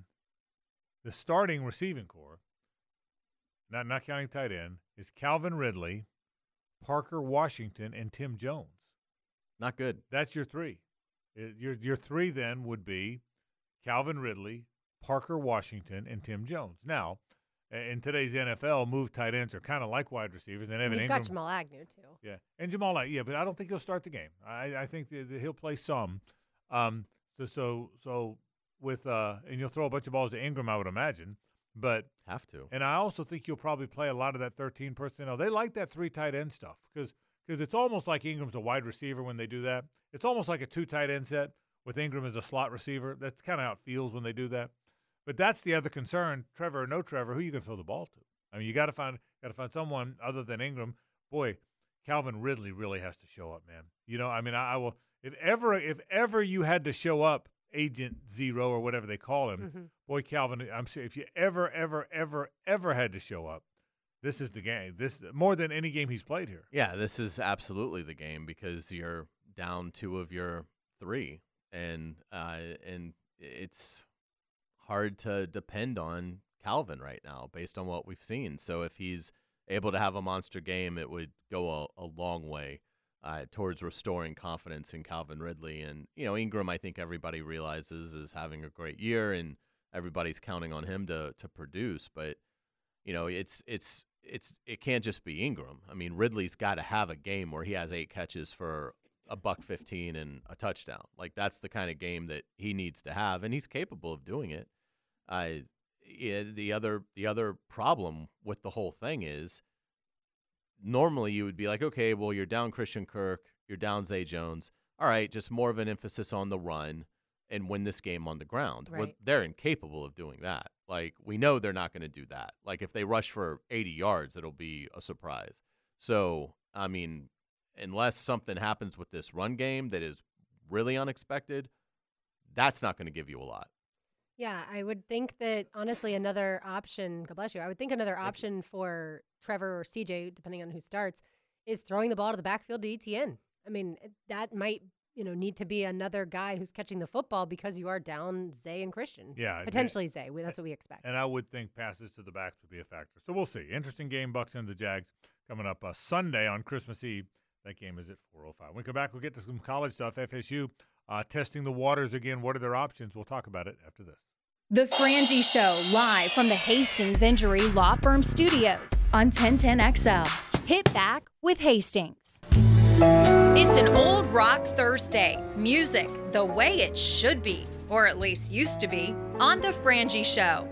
Speaker 1: the starting receiving corps, not not counting tight end, is Calvin Ridley, Parker Washington, and Tim Jones.
Speaker 2: Not good.
Speaker 1: That's your three. It- your your three then would be Calvin Ridley, Parker Washington, and Tim Jones. Now, a- in today's NFL, move tight ends are kind of like wide receivers, and
Speaker 3: And
Speaker 1: Evan
Speaker 3: you've
Speaker 1: Engram.
Speaker 3: got Jamal Agnew too.
Speaker 1: Yeah, and Jamal, Knight, yeah, but I don't think he'll start the game. I, I think that that he'll play some. Um, so so so with uh, and you'll throw a bunch of balls to Engram, I would imagine. But
Speaker 2: Have to.
Speaker 1: and I also think you'll probably play a lot of that 13 personnel. They like that three tight end stuff because because it's almost like Engram's a wide receiver when they do that. It's almost like a two tight end set with Engram as a slot receiver. That's kind of how it feels when they do that. But that's the other concern, Trevor or no Trevor, who you going to throw the ball to? I mean, you got to find got to find someone other than Engram. Boy, Calvin Ridley really has to show up, man. You know, I mean, I, I will if ever if ever you had to show up, Agent Zero or whatever they call him.
Speaker 3: Mhm.
Speaker 1: Boy, Calvin, I'm sure if you ever, ever, ever, ever had to show up, this is the game. This more than any game he's played here.
Speaker 2: Yeah, this is absolutely the game because you're down two of your three, and uh, and it's hard to depend on Calvin right now based on what we've seen. So if he's able to have a monster game, it would go a, a long way uh, towards restoring confidence in Calvin Ridley. And you know, Engram, I think everybody realizes is having a great year, and everybody's counting on him to to produce. But you know, it's it's it's it can't just be Engram. I mean, Ridley's got to have a game where he has eight catches for a buck 15 and a touchdown. Like that's the kind of game that he needs to have and he's capable of doing it. Uh yeah, the other the other problem with the whole thing is normally you would be like, okay, well you're down Christian Kirk, you're down Zay Jones. All right, just more of an emphasis on the run and win this game on the ground. Well, they're incapable of doing that. Like we know they're not going to do that. Like if they rush for 80 yards, it'll be a surprise. So, I mean, unless something happens with this run game that is really unexpected, that's not going to give you a lot.
Speaker 3: Yeah, I would think that honestly, another option, God bless you, I would think another option for Trevor or CJ, depending on who starts, is throwing the ball to the backfield to ETN. I mean, that might, you know, need to be another guy who's catching the football because you are down Zay and Christian.
Speaker 1: Yeah,
Speaker 3: Potentially Zay. That's what we expect.
Speaker 1: And I would think passes to the backs would be a factor. So we'll see. Interesting game, Bucks and the Jags coming up uh, Sunday on Christmas Eve. That game is at 4:05. When we come back, we'll get to some college stuff. FSU uh, testing the waters again. What are their options? We'll talk about it after this.
Speaker 4: The Frangie Show, live from the Hastings Injury Law Firm Studios on 1010XL. Hit back with Hastings. It's an old rock Thursday. Music the way it should be, or at least used to be, on The Frangie Show.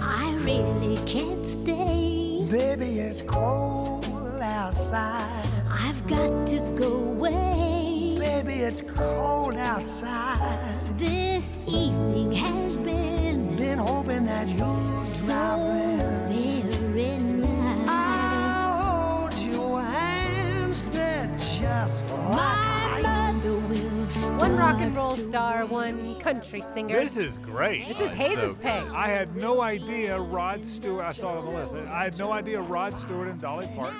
Speaker 6: I really can't stay.
Speaker 7: Baby, it's cold outside.
Speaker 6: I've got to go away.
Speaker 7: Baby, it's cold outside.
Speaker 6: This evening has been
Speaker 7: Been hoping that you'd
Speaker 6: so
Speaker 7: drop in.
Speaker 6: very nice.
Speaker 7: I'll hold your hands, they're just like
Speaker 6: My mother will
Speaker 3: One rock and roll star, one country singer.
Speaker 1: This is great.
Speaker 3: This is
Speaker 2: Oh, it's
Speaker 3: Hayes'
Speaker 2: so
Speaker 3: pay.
Speaker 1: I had no idea Rod Stewart. I saw it on the list. I had no idea Rod Stewart and Dolly Parton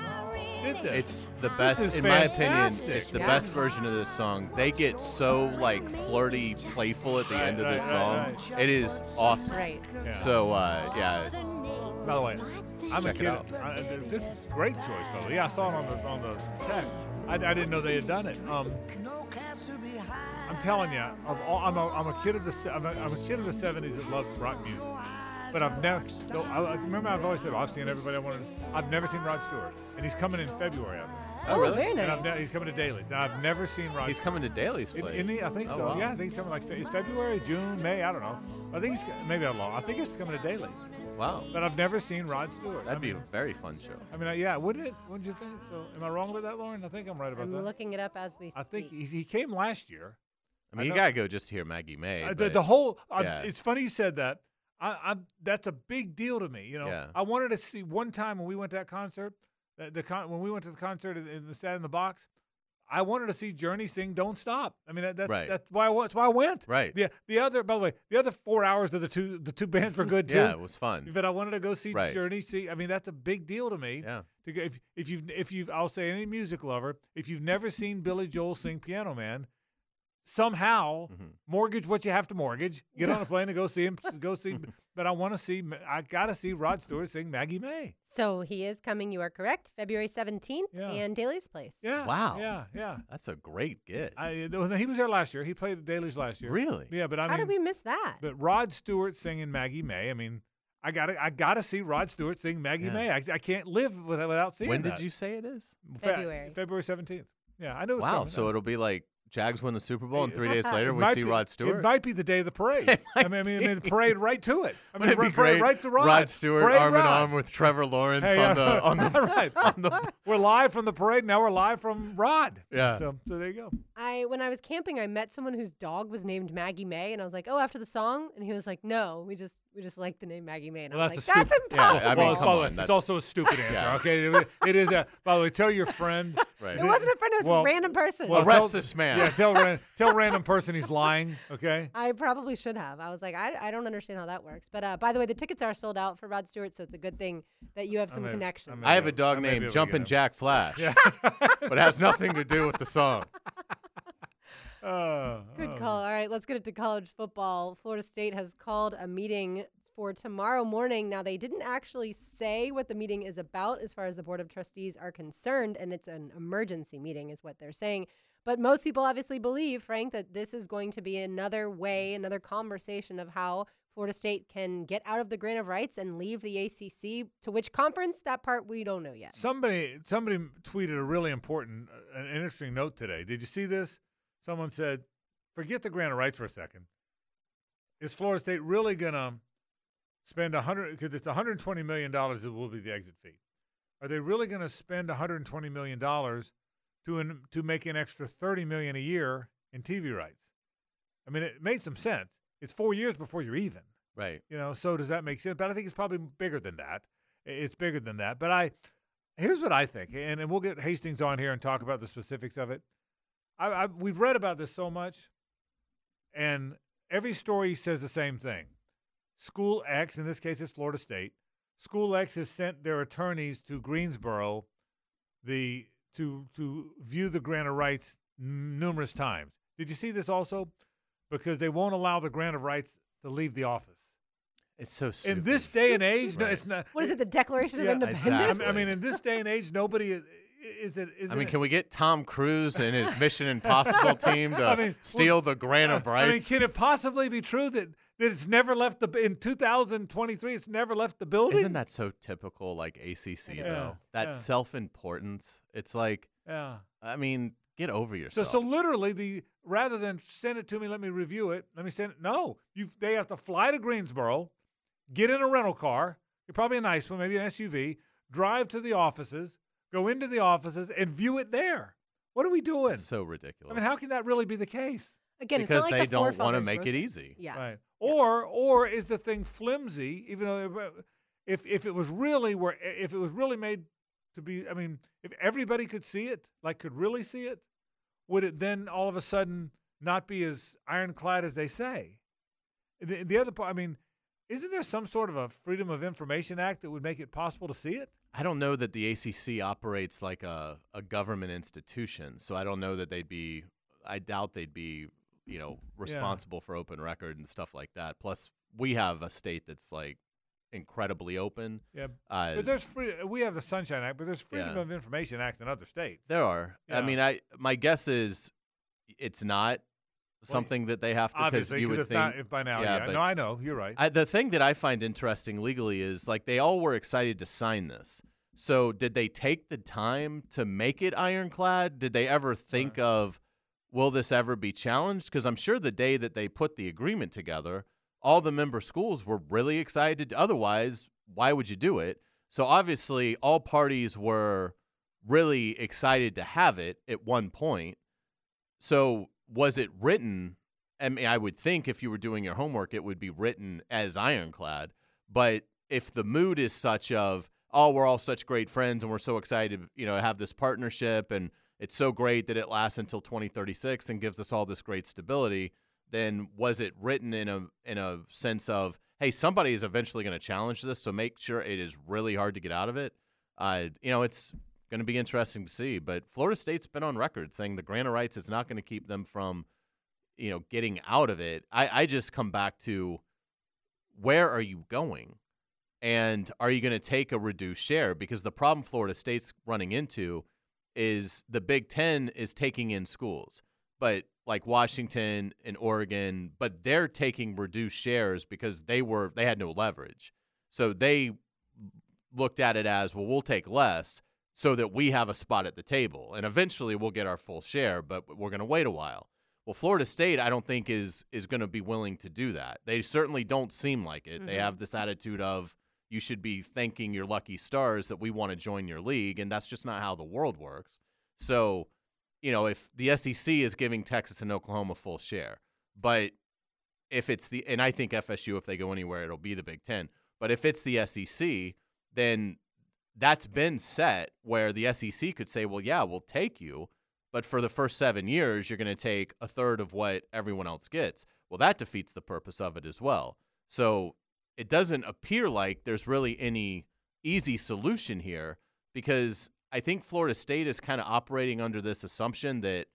Speaker 1: did this.
Speaker 2: It's the best,
Speaker 1: is
Speaker 2: in my opinion. It's the best version of this song. They get so like flirty, playful at the
Speaker 1: Right,
Speaker 2: end of
Speaker 1: right,
Speaker 2: this
Speaker 1: right,
Speaker 2: song.
Speaker 1: right.
Speaker 2: It is awesome.
Speaker 3: Right.
Speaker 1: Yeah.
Speaker 2: So uh, yeah,
Speaker 1: By the way, I'm
Speaker 2: Check
Speaker 1: a
Speaker 2: it
Speaker 1: kid.
Speaker 2: out.
Speaker 1: I, this is a great choice, by the way. Yeah, I saw it on the on the text. I, I didn't know they had done it. Um,
Speaker 7: No caps to be high.
Speaker 1: I'm telling you, of all, I'm, a, I'm a kid of the se- I'm a, I'm a kid of the '70s that loved rock music. But I've never. No, I, I remember I've always said I've seen everybody I wanted. I've never seen Rod Stewart, and he's coming in February. I think.
Speaker 2: Oh, really?
Speaker 3: very
Speaker 1: And
Speaker 3: nice.
Speaker 1: I've ne- he's coming to Daly's. Now I've never seen Rod.
Speaker 2: he's coming to Daly's place.
Speaker 1: in the, I think
Speaker 2: Oh,
Speaker 1: so.
Speaker 2: wow.
Speaker 1: Yeah, I think it's coming like fe- it's February, June, May. I don't know. I think he's maybe I'm long. I think it's coming to Daly's.
Speaker 2: Wow,
Speaker 1: But I've never seen Rod Stewart.
Speaker 2: that'd
Speaker 1: I
Speaker 2: be a
Speaker 1: mean,
Speaker 2: very fun show.
Speaker 1: I mean, uh, yeah, wouldn't it? Wouldn't you think? So, am I wrong about that, Lauren? I think I'm right about
Speaker 3: I'm
Speaker 1: that.
Speaker 3: looking it up as we speak.
Speaker 1: I think he, he came last year.
Speaker 2: I mean,
Speaker 1: I
Speaker 2: you
Speaker 1: know-
Speaker 2: gotta go just to hear Maggie May.
Speaker 1: Uh, the,
Speaker 2: but-
Speaker 1: the whole. Uh,
Speaker 2: yeah.
Speaker 1: It's funny you said that. I, I that's a big deal to me. You know,
Speaker 2: Yeah.
Speaker 1: I wanted to see one time when we went to that concert. The, the con- when we went to the concert the Sat in the Box, I wanted to see Journey sing "Don't Stop." I mean, that, that's
Speaker 2: Right.
Speaker 1: that's why I, that's why I went.
Speaker 2: Right.
Speaker 1: The the other, by the way, the other four hours of the two the two bands were good too.
Speaker 2: yeah, it was fun.
Speaker 1: But I wanted to go see
Speaker 2: Right.
Speaker 1: Journey. See, I mean, that's a big deal to me.
Speaker 2: Yeah.
Speaker 1: To go, if if you've if you've I'll say any music lover, if you've never seen Billy Joel sing Piano Man, somehow
Speaker 2: Mhm.
Speaker 1: mortgage what you have to mortgage. Get on a plane and go see him. Go see. But I want to see. I got to see Rod Stewart sing Maggie May.
Speaker 3: So he is coming. You are correct. February 17th
Speaker 1: Yeah.
Speaker 3: and Daly's Place.
Speaker 1: Yeah.
Speaker 2: Wow.
Speaker 1: Yeah. Yeah.
Speaker 2: That's a great get.
Speaker 1: I, he was there last year. He played at Daly's last year.
Speaker 2: Really?
Speaker 1: Yeah. But I mean, How
Speaker 3: did we miss that?
Speaker 1: but Rod Stewart singing Maggie May. I mean. I gotta, I gotta see Rod Stewart sing Maggie
Speaker 2: Yeah.
Speaker 1: May. I, I can't live without, without seeing
Speaker 2: when
Speaker 1: that.
Speaker 2: did you say it is?
Speaker 1: Fe-
Speaker 3: February.
Speaker 1: February seventeenth. Yeah, I know. It was
Speaker 2: Wow.
Speaker 1: coming.
Speaker 2: So it'll be like Jags win the Super Bowl, and three days later we see
Speaker 1: be-
Speaker 2: Rod Stewart.
Speaker 1: It might be the day of the parade. I mean, I mean, I mean, the parade right to it. I mean,
Speaker 2: Wouldn't be
Speaker 1: right- parade
Speaker 2: great?
Speaker 1: right to Rod.
Speaker 2: Stewart
Speaker 1: Parade
Speaker 2: arm in arm with Trevor Lawrence
Speaker 1: Hey,
Speaker 2: on
Speaker 1: uh,
Speaker 2: the on the
Speaker 1: right.
Speaker 2: on the
Speaker 1: We're live from the parade. Now we're live from Rod.
Speaker 2: Yeah.
Speaker 1: So, so there you go.
Speaker 3: I when I was camping, I met someone whose dog was named Maggie May, and I was like, "Oh, after the song," and he was like, "No, we just We just like the name Maggie May. And
Speaker 1: Well,
Speaker 3: I was
Speaker 1: that's
Speaker 3: like,
Speaker 1: a
Speaker 3: that's
Speaker 1: stupid.
Speaker 3: impossible.
Speaker 2: Yeah, I mean,
Speaker 1: well,
Speaker 2: come
Speaker 1: by the
Speaker 2: on,
Speaker 1: it's
Speaker 2: that's-
Speaker 1: also a stupid answer.
Speaker 2: Yeah.
Speaker 1: Okay, It- it is a. By the way, tell your friend.
Speaker 2: Right.
Speaker 3: it wasn't a friend. It was
Speaker 1: Well-
Speaker 3: this random person.
Speaker 1: well,
Speaker 2: Arrest
Speaker 1: tell-
Speaker 2: this man.
Speaker 1: Yeah, tell ran, tell random person he's lying. Okay.
Speaker 3: I probably should have. I was like, I, I don't understand how that works. But uh, by the way, the tickets are sold out for Rod Stewart, so it's a good thing that you have some
Speaker 1: may- I
Speaker 3: connections.
Speaker 1: may-
Speaker 2: I have a dog
Speaker 1: may
Speaker 2: named
Speaker 1: able to
Speaker 2: Jumpin' Jack Flash, but it has nothing to do with the song.
Speaker 1: Uh,
Speaker 3: Good
Speaker 1: uh,
Speaker 3: call. All right, let's get it to college football. Florida State has called a meeting for tomorrow morning. Now, they didn't actually say what the meeting is about as far as the Board of Trustees are concerned, and it's an emergency meeting, is what they're saying. But most people obviously believe, Frank, that this is going to be another way, another conversation of how Florida State can get out of the grant of rights and leave the ACC. To which conference? That part we don't know yet.
Speaker 1: Somebody somebody tweeted a really important, uh, an interesting note today. Did you see this? Someone said, "Forget the grant of rights for a second. Is Florida State really gonna spend a hundred? Because it's 120 million dollars that will be the exit fee. Are they really gonna spend 120 million dollars to an, to make an extra 30 million a year in TV rights? I mean, it made some sense. It's four years before you're even.
Speaker 2: Right.
Speaker 1: You know, so does that make sense? But I think it's probably bigger than that. It's bigger than that. But I, here's what I think, and, and we'll get Hastings on here and talk about the specifics of it. I, I we've read about this so much, and every story says the same thing. School X, in this case, it's Florida State. School X has sent their attorneys to Greensboro, the to to view the grant of rights n- numerous times. Did you see this also? Because they won't allow the grant of rights to leave the office.
Speaker 2: It's so stupid.
Speaker 1: In this day and age, no, it's not.
Speaker 3: What is it, the Declaration
Speaker 1: Yeah,
Speaker 3: of Independence?
Speaker 1: I
Speaker 2: exactly.
Speaker 1: I mean, in this day and age, nobody is. It? Is
Speaker 2: I mean,
Speaker 1: it,
Speaker 2: can we get Tom Cruise and his Mission Impossible team to
Speaker 1: I mean,
Speaker 2: steal the grant of rights?
Speaker 1: I mean, can it possibly be true that, that it's never left the in 2023? It's never left the building.
Speaker 2: Isn't that so typical, like ACC
Speaker 1: Yeah,
Speaker 2: though? That
Speaker 1: yeah.
Speaker 2: self-importance. It's like,
Speaker 1: Yeah.
Speaker 2: I mean, get over yourself.
Speaker 1: so literally, the rather than send it to me, let me review it. Let me send it. No, you. They have to fly to Greensboro, get in a rental car, You're probably a nice one, maybe an SUV, drive to the offices, go into the offices, and view it there. What are we doing?
Speaker 2: it's so ridiculous.
Speaker 1: I mean, how can that really be the case?
Speaker 3: Again,
Speaker 2: because
Speaker 3: it's not like
Speaker 2: they
Speaker 3: the
Speaker 2: don't want to make
Speaker 3: wrote
Speaker 2: it easy.
Speaker 3: Yeah.
Speaker 1: Right. Or or is the thing flimsy? Even though uh, if if it was really where if it was really made to be, I mean, if everybody could see it, like could really see it, would it then all of a sudden not be as ironclad as they say? The, the other part, I mean, isn't there some sort of a Freedom of Information Act that would make it possible to see it?
Speaker 2: I don't know that the ACC operates like a, a government institution, so I don't know that they'd be. I doubt they'd be, you know, responsible for open record and stuff like that. Plus, we have a state that's like incredibly open.
Speaker 1: Yeah.
Speaker 2: Uh,
Speaker 1: But there's free. We have the Sunshine Act, but there's Freedom
Speaker 2: Yeah.
Speaker 1: of Information Act in other states.
Speaker 2: there are.
Speaker 1: Yeah.
Speaker 2: I mean, I my guess is it's not something that they have to because
Speaker 1: Obviously,
Speaker 2: you would
Speaker 1: if
Speaker 2: think.
Speaker 1: not, if by now,
Speaker 2: yeah,
Speaker 1: yeah.
Speaker 2: but-
Speaker 1: no, I know you're right.
Speaker 2: I, the thing that I find interesting legally is like they all were excited to sign this. So did they take the time to make it ironclad? Did they ever think of will this ever be challenged? Because I'm sure the day that they put the agreement together, all the member schools were really excited. Otherwise, why would you do it? So obviously, all parties were really excited to have it at one point. So was it written? I mean, I would think if you were doing your homework, it would be written as ironclad. But if the mood is such of, oh, we're all such great friends and we're so excited, you know, to have this partnership and it's so great that it lasts until 2036 and gives us all this great stability, then was it written in a in a sense of, hey, somebody is eventually going to challenge this, so make sure it is really hard to get out of it. Uh, you know, it's going to be interesting to see. But Florida State's been on record saying the grant of rights is not going to keep them from, you know, getting out of it. I, I just come back to where are you going? And are you going to take a reduced share? Because the problem Florida State's running into is the Big Ten is taking in schools, but like Washington and Oregon, but they're taking reduced shares because they were they had no leverage. So they looked at it as, well, we'll take less so that we have a spot at the table. And eventually we'll get our full share, but we're going to wait a while. Well, Florida State, I don't think is is going to be willing to do that. They certainly don't seem like it. They
Speaker 3: Mhm.
Speaker 2: have this attitude of you should be thanking your lucky stars that we want to join your league, and that's just not how the world works. So, you know, if the SEC is giving Texas and Oklahoma full share, but if it's the and I think FSU if they go anywhere it'll be the Big 10. But if it's the SEC, then that's been set where the SEC could say, "Well, yeah, we'll take you, but for the first 7 years you're going to take a third of what everyone else gets." Well, that defeats the purpose of it as well. So, it doesn't appear like there's really any easy solution here because I think Florida State is kind of operating under this assumption that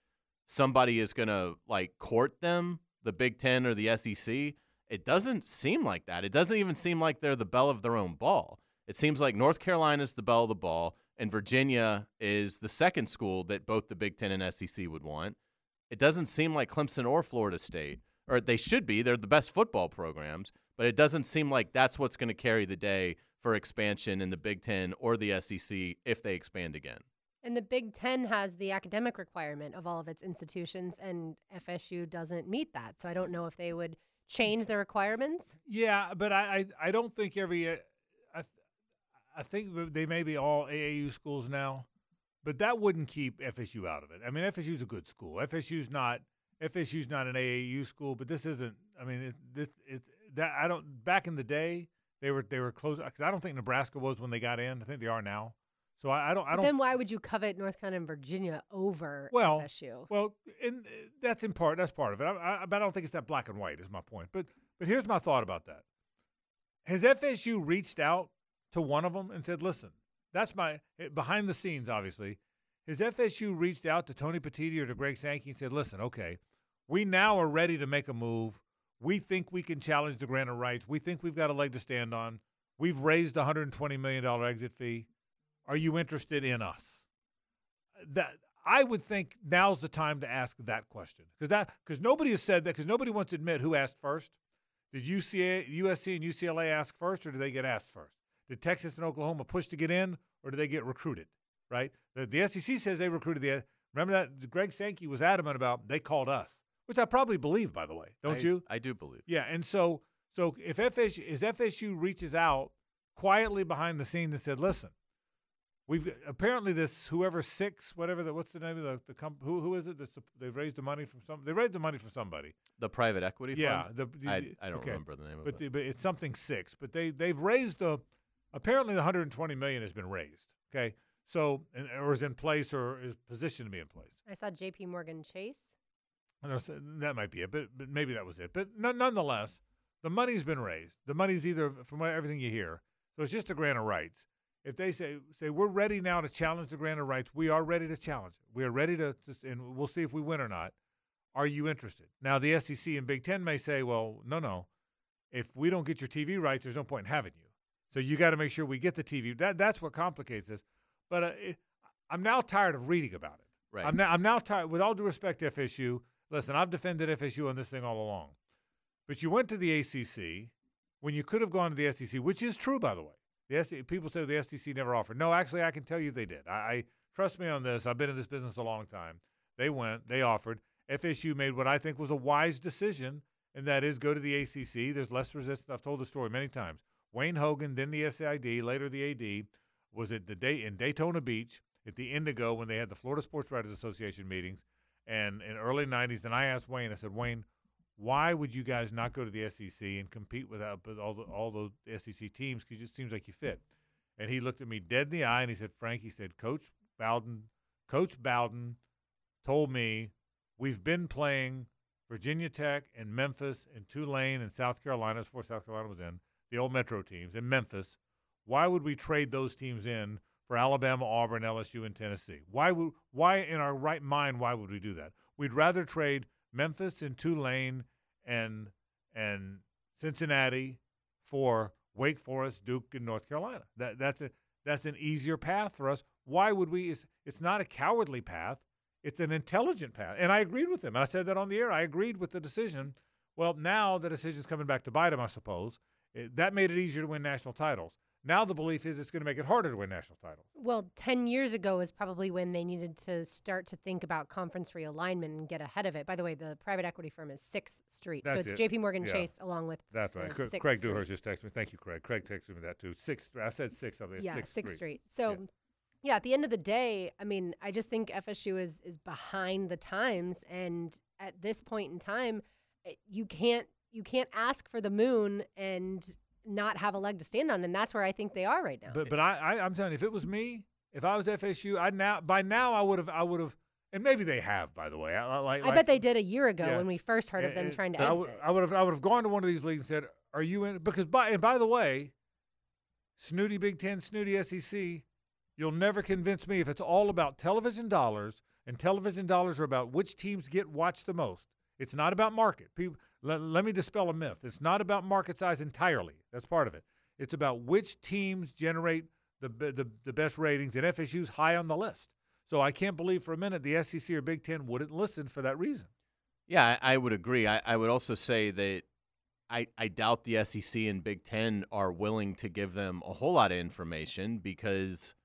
Speaker 2: somebody is going to like court them, the Big 10 or the SEC. It doesn't seem like that. It doesn't even seem like they're the belle of their own ball. It seems like North Carolina is the belle of the ball and Virginia is the second school that both the Big 10 and SEC would want. It doesn't seem like Clemson or Florida State, or they should be. They're the best football programs, but it doesn't seem like that's what's going to carry the day for expansion in the Big 10 or the SEC if they expand again.
Speaker 3: And the Big Ten has the academic requirement of all of its institutions, and FSU doesn't meet that. So I don't know if they would change the requirements.
Speaker 1: Yeah, but I I, I don't think every I th- I think they may be all AAU schools now, but that wouldn't keep FSU out of it. I mean, FSU's a good school. FSU's not FSU's not an AAU school, but this isn't. I mean, it, this it that I don't. Back in the day, they were they were close. Cause I don't think Nebraska was when they got in. I think they are now. So I, I don't. I don't.
Speaker 3: then why would you covet North Carolina and Virginia over
Speaker 1: Well,
Speaker 3: FSU?
Speaker 1: Well, and that's in part. That's part of it. I, I, but I don't think it's that black and white. Is my point. But but here's my thought about that. Has FSU reached out to one of them and said, "Listen, that's my eh, behind the scenes." Obviously, has FSU reached out to Tony Petitti or to Greg Sankey and said, "Listen, okay, we now are ready to make a move. We think we can challenge the grant of rights. We think we've got a leg to stand on. We've raised a 120 million dollar exit fee. Are you interested in us?" that I would think now's the time to ask that question because that because nobody has said that because nobody wants to admit who asked first. Did UCA, USC and UCLA ask first, or did they get asked first? Did Texas and Oklahoma push to get in, or did they get recruited? Right. The, the SEC says they recruited the. Remember that Greg Sankey was adamant about they called us, which I probably believe, by the way, don't
Speaker 2: I-
Speaker 1: you?
Speaker 2: I do believe.
Speaker 1: Yeah, and so so if FSU as FSU reaches out quietly behind the scene and said, "Listen, we've apparently this whoever six whatever the what's the name of the the comp, who who is it? This, they raised the money from some they raised the money from somebody.
Speaker 2: The private equity
Speaker 1: Yeah,
Speaker 2: fund?
Speaker 1: the, the-
Speaker 2: I, I don't
Speaker 1: okay.
Speaker 2: remember the name of
Speaker 1: but
Speaker 2: it.
Speaker 1: the, but it's something six. But they they've raised the apparently the 120 million has been raised. Okay, so and, or is in place or is positioned to be in place.
Speaker 3: I saw J.P. Morgan Chase.
Speaker 1: I don't that might be it, but, but maybe that was it. But none nonetheless, the money's been raised. The money's either from what- everything you hear, so it's just a grant of rights. If they say say we're ready now to challenge the grant of rights, we are ready to challenge it. We are ready to, to and we'll see if we win or not. Are you interested? Now the SEC and Big Ten may say, well, no, no. If we don't get your TV rights, there's no point in having you. So you got to make sure we get the TV. That that's what complicates this. But uh, it, I'm now tired of reading about it.
Speaker 2: Right.
Speaker 1: I'm now I'm now tired. With all due respect to FSU, listen, I've defended FSU on this thing all along. But you went to the ACC when you could have gone to the SEC, which is true, by the way. The SEC, people say the SEC never offered. No, actually, I can tell you they did. I, I trust me on this. I've been in this business a long time. They went, they offered. FSU made what I think was a wise decision, and that is go to the ACC. There's less resistance. I've told the story many times. Wayne Hogan, then the SID, later the AD, was at the day in Daytona Beach at the Indigo when they had the Florida Sports Writers Association meetings, and in early '90s. And I asked Wayne, I said, Wayne, why would you guys not go to the SEC and compete with, uh, with all the, all those SEC teams? Because it seems like you fit. And he looked at me dead in the eye and he said, Frank, he said, Coach Bowden, Coach Bowden told me we've been playing Virginia Tech and Memphis and Tulane and South Carolina before South Carolina was in the old Metro teams in Memphis. Why would we trade those teams in for Alabama, Auburn, LSU, and Tennessee? Why would why in our right mind why would we do that? We'd rather trade Memphis and Tulane and and Cincinnati for Wake Forest, Duke, and North Carolina. That that's a that's an easier path for us. Why would we? It's, it's not a cowardly path. It's an intelligent path. And I agreed with him. I said that on the air. I agreed with the decision. Well, now the decision's coming back to bite him, I suppose. It, that made it easier to win national titles. Now the belief is it's going to make it harder to win national titles.
Speaker 3: Well, 10 years ago is probably when they needed to start to think about conference realignment and get ahead of it. By the way, the private equity firm is 6th Street. so it's
Speaker 1: it.
Speaker 3: JP Morgan
Speaker 1: Yeah.
Speaker 3: Chase along with
Speaker 1: That's right. Craig
Speaker 3: Street.
Speaker 1: Dewhurst just texted me. Thank you, Craig. Craig texted me that too. Sixth. I said six. I think
Speaker 3: yeah,
Speaker 1: Sixth,
Speaker 3: Sixth
Speaker 1: Street.
Speaker 3: Street. So, yeah. at the end of the day, I mean, I just think FSU is is behind the times, and at this point in time, eh, you can't you can't ask for the moon and not have a leg to stand on, and that's where I think they are right now.
Speaker 1: But but I, I I'm telling you, if it was me, if I was FSU, I now by now I would have I would have, and maybe they have by the way. I, like
Speaker 3: I
Speaker 1: like-
Speaker 3: bet they did a year ago
Speaker 1: Yeah.
Speaker 3: when we first heard of them trying to
Speaker 1: I
Speaker 3: exit.
Speaker 1: would- I would have I would have gone to one of these leagues and said, "Are you in?" Because by and by the way, snooty Big Ten, snooty SEC, you'll never convince me if it's all about television dollars and television dollars are about which teams get watched the most. It's not about market. People, let, let me dispel a myth. It's not about market size entirely. That's part of it. It's about which teams generate the the, the best ratings, and FSU's high on the list. So I can't believe for a minute the SEC or Big Ten wouldn't listen for that reason.
Speaker 2: Yeah, I, I would agree. I, I would also say that I, I doubt the SEC and Big Ten are willing to give them a whole lot of information because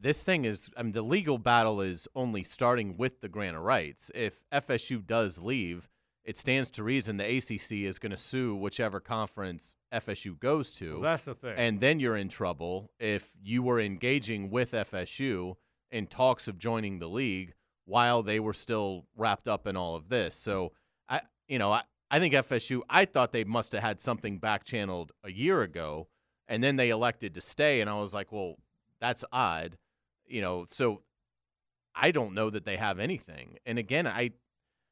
Speaker 2: this thing is, I mean, the legal battle is only starting with the grant of rights. If FSU does leave, it stands to reason the ACC is going to sue whichever conference FSU goes to.
Speaker 1: Well, that's the thing.
Speaker 2: And then you're in trouble if you were engaging with FSU in talks of joining the league while they were still wrapped up in all of this. So I you know, I, I think FSU I thought they must have had something back channeled a year ago and then they elected to stay and I was like, well, that's odd. You know, so I don't know that they have anything. And again, I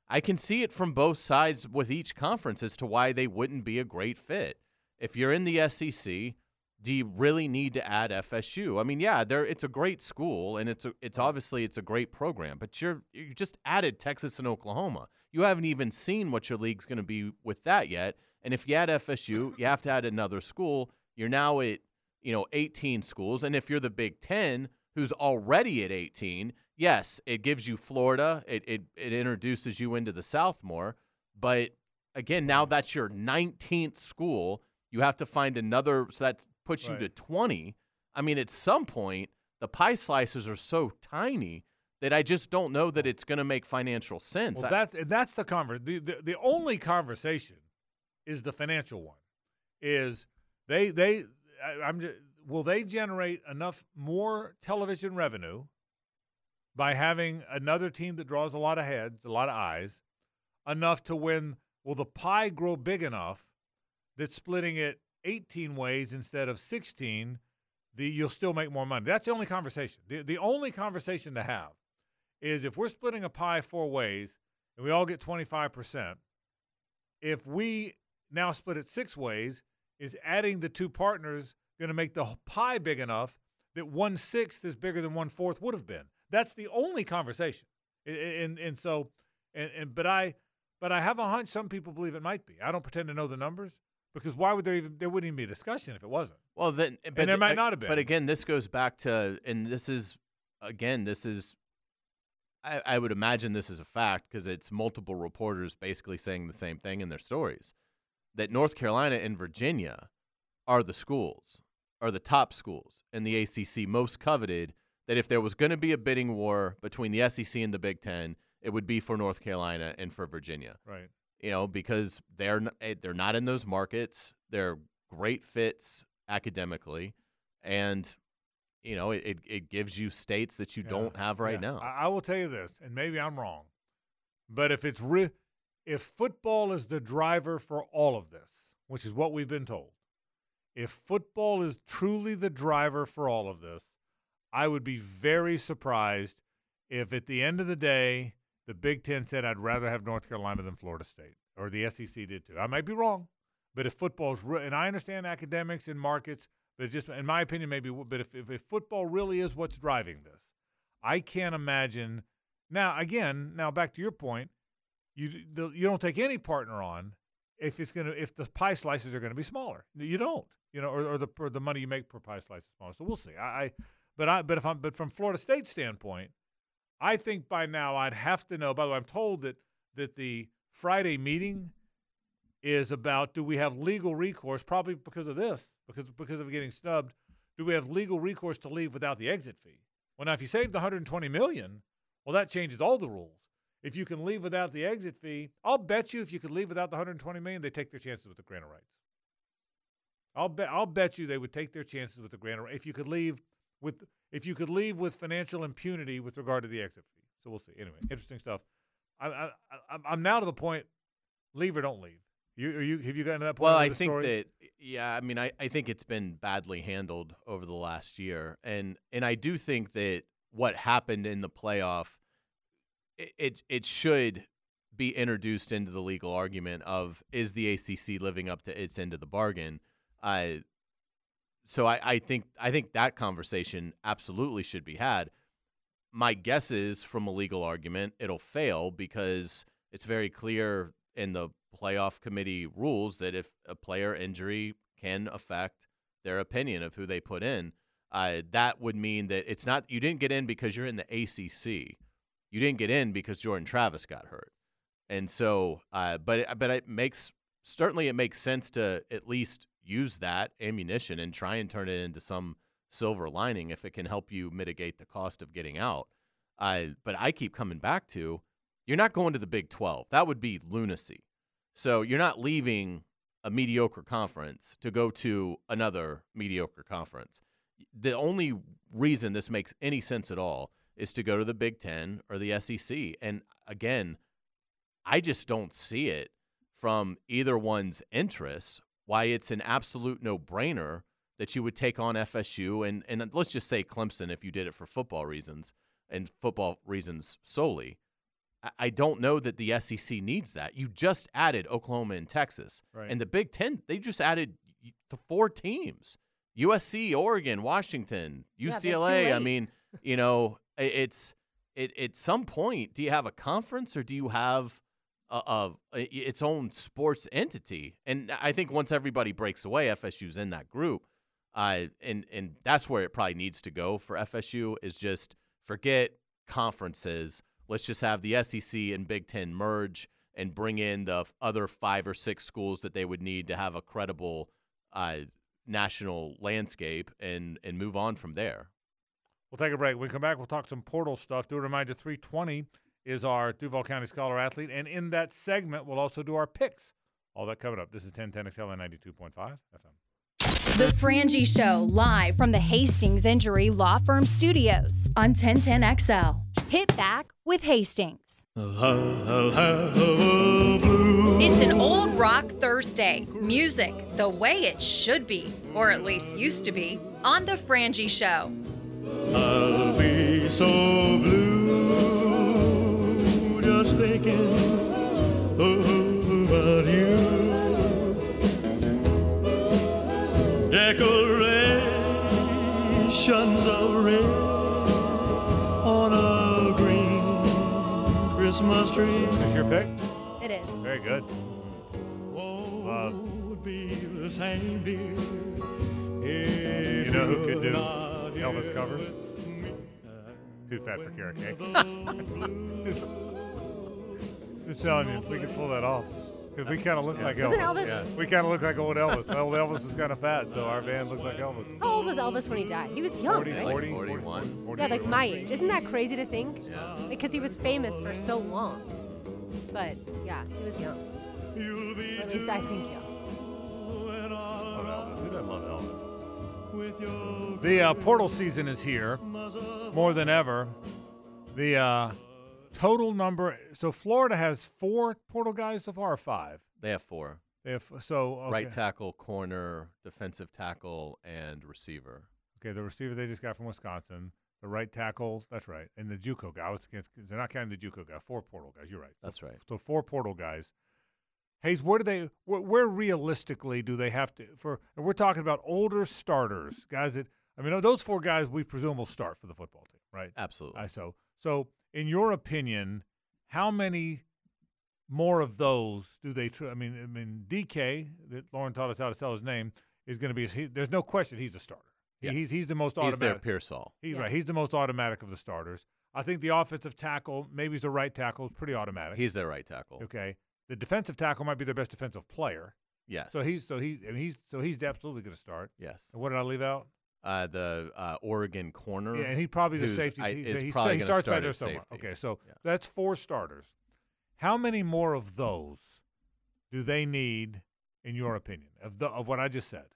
Speaker 2: I can see it from both sides with each conference as to why they wouldn't be a great fit. If you're in the SEC, do you really need to add FSU? I mean, yeah, there it's a great school and it's a, it's obviously it's a great program, but you're you just added Texas and Oklahoma. You haven't even seen what your league's going to be with that yet. And if you add FSU, you have to add another school. You're now at, you know, 18 schools, and if you're the Big 10 who's already at 18, yes, it gives you Florida. It it it introduces you into the South more, but again, now that's your 19th school. You have to find another, so that puts you to 20. I mean, at some point, the pie slices are so tiny that I just don't know that it's going to make financial sense.
Speaker 1: Well, that's and that's the conver- the, the the only conversation is the financial one. Is they they I, I'm just, will they generate enough more television revenue by having another team that draws a lot of heads, a lot of eyes, enough to win? Will the pie grow big enough that splitting it 18 ways instead of 16, the you'll still make more money? That's the only conversation. The the only conversation to have is if we're splitting a pie four ways and we all get 25%, if we now split it six ways, is adding the two partners going to make the pie big enough that one sixth is bigger than one fourth would have been? That's the only conversation. And, and so, and, and but I, but I have a hunch some people believe it might be. I don't pretend to know the numbers because why would there even there wouldn't even be a discussion if it wasn't.
Speaker 2: Well, then, but
Speaker 1: there might not have been.
Speaker 2: But again, this goes back to, and this is, again, this is, I, I would imagine this is a fact because it's multiple reporters basically saying the same thing in their stories that North Carolina and Virginia are the schools, are the top schools in the ACC, most coveted. That if there was going to be a bidding war between the SEC and the Big Ten, it would be for North Carolina and for Virginia
Speaker 1: Right.
Speaker 2: you know, because they're eh, they're not in those markets. They're great fits academically, and you know, it, it, gives you states that you
Speaker 1: Yeah,
Speaker 2: don't have right
Speaker 1: yeah.
Speaker 2: now.
Speaker 1: I, I will tell you this, and maybe I'm wrong, but if it's re- if football is the driver for all of this, which is what we've been told, if football is truly the driver for all of this, I would be very surprised if at the end of the day the Big Ten said I'd rather have North Carolina than Florida State, or the SEC did too. I might be wrong, but if football's re- and I understand academics and markets, but just in my opinion maybe. But if, if if football really is what's driving this, I can't imagine. Now again, now back to your point, you the, you don't take any partner on if it's gonna if the pie slices are gonna be smaller. You don't, you know, or, or the or the money you make per pie slice is smaller. So we'll see. I, I but I but if I'm but from Florida State standpoint, I think by now I'd have to know. By the way, I'm told that that the Friday meeting is about do we have legal recourse? Probably because of this, because because of getting snubbed. Do we have legal recourse to leave without the exit fee? Well, now if you saved 120 million, well that changes all the rules. If you can leave without the exit fee, I'll bet you if you could leave without the 120 million, they take their chances with the grant of rights. I'll bet I'll bet you they would take their chances with the grant of rights if you could leave with if you could leave with financial impunity with regard to the exit fee. So we'll see. Anyway, interesting stuff. I, I, I I'm now to the point. Leave or don't leave. You, are you have you gotten to that point?
Speaker 2: Well, I think
Speaker 1: story?
Speaker 2: that yeah, I mean, I, I think it's been badly handled over the last year, and and I do think that what happened in the playoff, it it, should be introduced into the legal argument of is the ACC living up to its end of the bargain. Uh, so I, I think I think that conversation absolutely should be had. My guess is from a legal argument, it'll fail because it's very clear in the playoff committee rules that if a player injury can affect their opinion of who they put in, uh, that would mean that it's not you didn't get in because you're in the ACC. You didn't get in because Jordan Travis got hurt, and so, uh, but but it makes certainly it makes sense to at least use that ammunition and try and turn it into some silver lining if it can help you mitigate the cost of getting out. Uh, but I keep coming back to you're not going to the Big 12. That would be lunacy. So you're not leaving a mediocre conference to go to another mediocre conference. The only reason this makes any sense at all is to go to the Big 10 or the SEC. And again, I just don't see it from either one's interests why it's an absolute no-brainer that you would take on FSU and and let's just say Clemson if you did it for football reasons and football reasons solely. I- I don't know that the SEC needs that. You just added Oklahoma and Texas,
Speaker 1: Right.
Speaker 2: and the Big Ten they just added the four teams: USC, Oregon, Washington,
Speaker 3: Yeah,
Speaker 2: UCLA. I mean, you know, i- it's it at some point. Do you have a conference or do you have a, a, its own sports entity? And I think once everybody breaks away, FSU's in that group. Uh, and and that's where it probably needs to go for FSU is just forget conferences. Let's just have the SEC and Big Ten merge and bring in the other five or six schools that they would need to have a credible uh, national landscape and and move on from there.
Speaker 1: We'll take a break. When we come back, we'll talk some portal stuff. Do a reminder 320 is our Duval County Scholar Athlete. And in that segment, we'll also do our picks. All that coming up. This is 1010XL and 92.5 FM.
Speaker 4: The Frangie Show, live from the Hastings Injury Law Firm Studios on 1010XL. Hit back with Hastings. It's an old rock Thursday. Music the way it should be, or at least used to be, on The Frangie Show.
Speaker 7: I'll be so blue just thinking oh, about you. Decorations of red on a green Christmas tree.
Speaker 1: Is this your pick?
Speaker 3: It is.
Speaker 1: Very good.
Speaker 7: Would be the same, dear.
Speaker 1: You know who could do Elvis covers? Too fat for carrot cake. just, just telling you, if we could pull that off. Because we kind of look like
Speaker 3: Wasn't
Speaker 1: Elvis.
Speaker 3: Elvis-
Speaker 1: We kind of look like old Elvis. old Elvis is kind of fat, so our band looks like Elvis.
Speaker 3: How old was Elvis when he died? He was young,
Speaker 1: 40,
Speaker 3: right?
Speaker 2: Like
Speaker 1: 40,
Speaker 2: 41.
Speaker 1: 40,
Speaker 3: yeah, like my age. Isn't that crazy to think?
Speaker 2: Yeah.
Speaker 3: Because he was famous for so long. But yeah, he was young. Or at least I think young.
Speaker 1: Oh, love Elvis. Who doesn't love Elvis? The uh, portal season is here more than ever. The uh, total number. So Florida has four portal guys so far, or five.
Speaker 2: They have four.
Speaker 1: They have so okay.
Speaker 2: Right tackle, corner, defensive tackle, and receiver.
Speaker 1: Okay, the receiver they just got from Wisconsin. The right tackle, that's right, and the JUCO guy. I was they're not counting the JUCO guy. Four portal guys. You're right.
Speaker 2: That's right.
Speaker 1: So four portal guys. Hayes, where do they? Where, where realistically do they have to? For and we're talking about older starters, guys that I mean, those four guys we presume will start for the football team, right?
Speaker 2: Absolutely.
Speaker 1: I so so. In your opinion, how many more of those do they? Tr- I mean, I mean, DK that Lauren taught us how to sell his name is going to be. He, there's no question he's a starter. He-
Speaker 2: Yes.
Speaker 1: He's he's the most
Speaker 2: He's their
Speaker 1: automatic.
Speaker 2: Pearsall.
Speaker 1: He,
Speaker 3: Yeah.
Speaker 1: Right, he's the most automatic of the starters. I think the offensive tackle, maybe he's a right tackle, is pretty automatic.
Speaker 2: He's their right tackle.
Speaker 1: okay. The defensive tackle might be their best defensive player.
Speaker 2: Yes.
Speaker 1: So he's so he I mean, he's so he's absolutely going to start.
Speaker 2: yes.
Speaker 1: And what did I leave out?
Speaker 2: Uh, the uh, Oregon corner.
Speaker 1: Yeah, and he probably the safety.
Speaker 2: I-
Speaker 1: he,
Speaker 2: is
Speaker 1: he,
Speaker 2: probably
Speaker 1: he starts
Speaker 2: start at
Speaker 1: somewhere.
Speaker 2: safety.
Speaker 1: Okay, so
Speaker 2: Yeah.
Speaker 1: that's four starters. How many more of those do they need, in your opinion, of the of what I just said?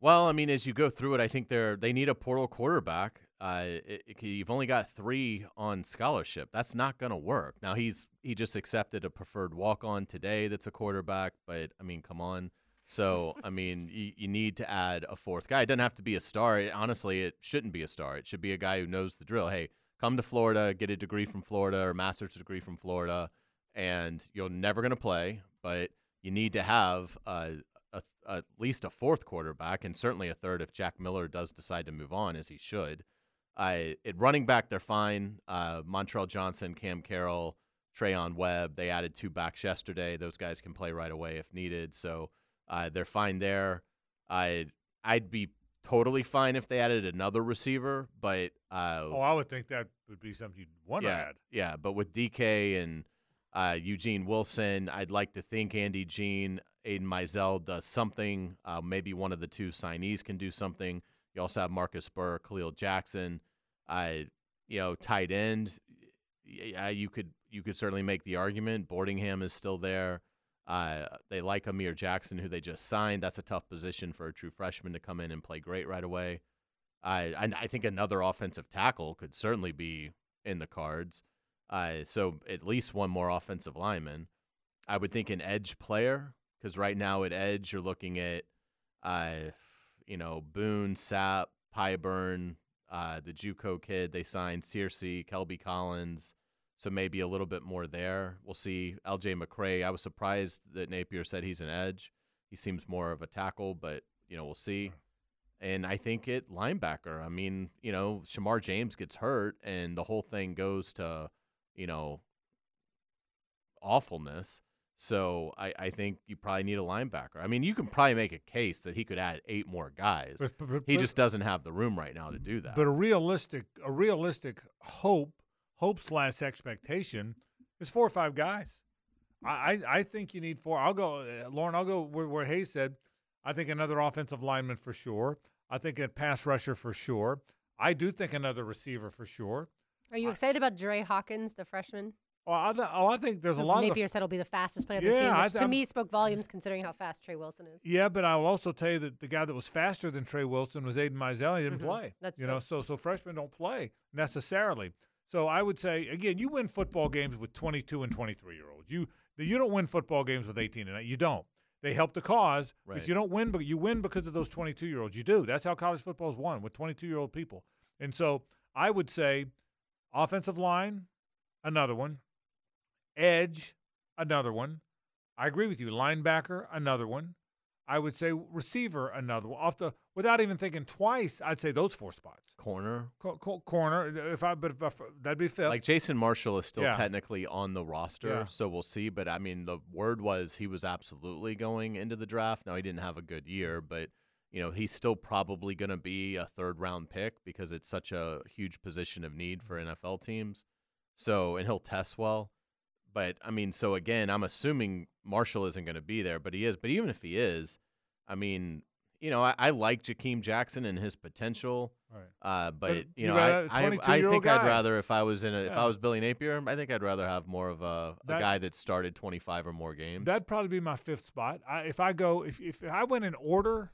Speaker 2: Well, I mean, as you go through it, I think they're they need a portal quarterback. Uh, it, it- you've only got three on scholarship. That's not going to work. Now he's he just accepted a preferred walk on today. That's a quarterback, but I mean, come on. So I mean, you, you need to add a fourth guy. It doesn't have to be a star. It- honestly, it shouldn't be a star. It should be a guy who knows the drill. Hey, come to Florida, get a degree from Florida or master's degree from Florida, and you're never going to play, but you need to have uh, a, at least a fourth quarterback and certainly a third if Jack Miller does decide to move on, as he should. I at running back, they're fine. Uh, Montrell Johnson, Cam Carroll, Treyaun Webb. They added two backs yesterday. Those guys can play right away if needed, so uh, they're fine there. I I'd be totally fine if they added another receiver, but uh,
Speaker 1: Oh, I would think that would be something you'd want to
Speaker 2: yeah,
Speaker 1: add.
Speaker 2: Yeah, but with DK and uh, Eugene Wilson, I'd like to think Andy Jean, Aidan Mizell does something. Uh, maybe one of the two signees can do something. You also have Marcus Burke, Kahleil Jackson. I, you know, tight end. Yeah, you could you could certainly make the argument. Boardingham is still there. Uh, they like Amir Jackson, who they just signed. That's a tough position for a true freshman to come in and play great right away. I I, I think another offensive tackle could certainly be in the cards. Uh, so at least one more offensive lineman. I would think an edge player because right now at edge you're looking at, uh, you know, Boone, Sapp, Pyburn, uh, the JUCO kid they signed, Searcy, Kelby Collins. So maybe a little bit more there. We'll see. LJ McCray. I was surprised that Napier said he's an edge. He seems more of a tackle, but you know we'll see. And I think it linebacker. I mean, you know, Shemar James gets hurt, and the whole thing goes to, you know, awfulness. So I, I think you probably need a linebacker. I mean, you can probably make a case that he could add eight more guys.
Speaker 1: But- but-
Speaker 2: he just doesn't have the room right now to do that.
Speaker 1: But a realistic, a realistic hope, hope slash expectation is four or five guys. I, I, I think you need four. I'll go, uh, Lauren. I'll go where, where Hayes said. I think another offensive lineman for sure. I think a pass rusher for sure. I do think another receiver for sure.
Speaker 3: Are you excited about Dre Hawkins, the freshman?
Speaker 1: Oh, I, th- oh, I think there's a
Speaker 3: who
Speaker 1: lot of
Speaker 3: Napier
Speaker 1: the,
Speaker 3: said will be the fastest player on the team, which
Speaker 1: th-
Speaker 3: to
Speaker 1: I'm-
Speaker 3: me spoke volumes considering how fast Trey Wilson is.
Speaker 1: Yeah, but I will also tell you that the guy that was faster than Trey Wilson was Aidan Mizell. He didn't
Speaker 3: Mhm.
Speaker 1: play.
Speaker 3: That's
Speaker 1: you
Speaker 3: true.
Speaker 1: know, so so freshmen don't play necessarily. So I would say again, you win football games with 22 and 23 year olds. You you don't win football games with 18 and you don't. They help the cause,
Speaker 2: Right.
Speaker 1: but you don't win. But you win because of those 22 year olds. You do. That's how college football is won with 22 year old people. And so I would say, offensive line, another one, edge, another one. I agree with you. Linebacker, another one. I would say receiver, another one. Off the without even thinking twice, I'd say those four spots.
Speaker 2: Corner.
Speaker 1: Co- co- corner, if I but if I, that'd be fifth.
Speaker 2: Like Jason Marshall is still
Speaker 1: Yeah.
Speaker 2: technically on the roster,
Speaker 1: Yeah.
Speaker 2: so we'll see. But I mean, the word was he was absolutely going into the draft. Now he didn't have a good year, but you know he's still probably going to be a third round pick because it's such a huge position of need for NFL teams. So and he'll test well. But I mean, so again, I'm assuming Marshall isn't going to be there, but he is. But even if he is, I mean, you know, I, I like Ja'Keem Jackson and his potential.
Speaker 1: Right.
Speaker 2: Uh, but,
Speaker 1: But
Speaker 2: you know,
Speaker 1: I,
Speaker 2: I, I, I
Speaker 1: 22-year-old
Speaker 2: think I'd rather if I was in a, if I was Billy Napier, I think I'd rather have more of a, a guy that started 25 or more games.
Speaker 1: That'd probably be my fifth spot. I, if I go, if, if I went in order,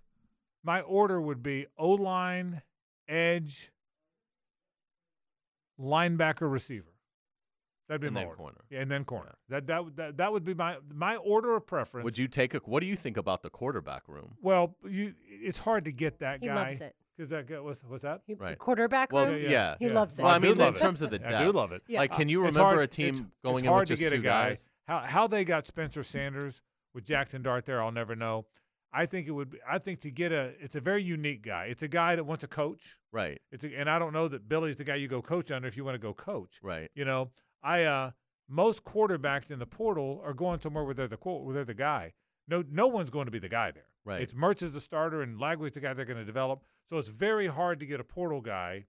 Speaker 1: my order would be O line, edge, linebacker, receiver. That'd be
Speaker 2: And
Speaker 1: my
Speaker 2: then
Speaker 1: order.
Speaker 2: corner.
Speaker 1: Yeah, and then corner. That, that would- that that would be my my order of preference.
Speaker 2: Would you take a? What do you think about the quarterback room?
Speaker 1: Well, you it's hard to get that
Speaker 3: He
Speaker 1: guy.
Speaker 3: loves it.
Speaker 1: Because that guy was what's that?
Speaker 3: He, The
Speaker 2: Right.
Speaker 3: quarterback
Speaker 2: Well,
Speaker 3: room?
Speaker 1: Yeah,
Speaker 2: yeah,
Speaker 3: He loves it.
Speaker 2: Well, I
Speaker 1: I
Speaker 2: mean, in
Speaker 1: love it.
Speaker 2: terms of the depth,
Speaker 1: I do love it.
Speaker 2: Like, can you
Speaker 1: It's
Speaker 2: remember
Speaker 1: hard-
Speaker 2: a team
Speaker 1: it's-
Speaker 2: going
Speaker 1: it's
Speaker 2: in
Speaker 1: hard
Speaker 2: with
Speaker 1: to
Speaker 2: just
Speaker 1: get a
Speaker 2: two
Speaker 1: guy.
Speaker 2: guys?
Speaker 1: How how they got Spencer Sanders with Jaxson Dart there, I'll never know. I think it would. Be, I think to get a, it's a very unique guy. It's a guy that wants a coach.
Speaker 2: Right,
Speaker 1: It's a, and I don't know that Billy's the guy you go coach under if you want to go coach.
Speaker 2: right.
Speaker 1: You know, I uh most quarterbacks in the portal are going somewhere where they're the where they're the guy. No, no one's going to be the guy there.
Speaker 2: Right.
Speaker 1: It's Mertz is the starter and Lagway's the guy they're going to develop. So it's very hard to get a portal guy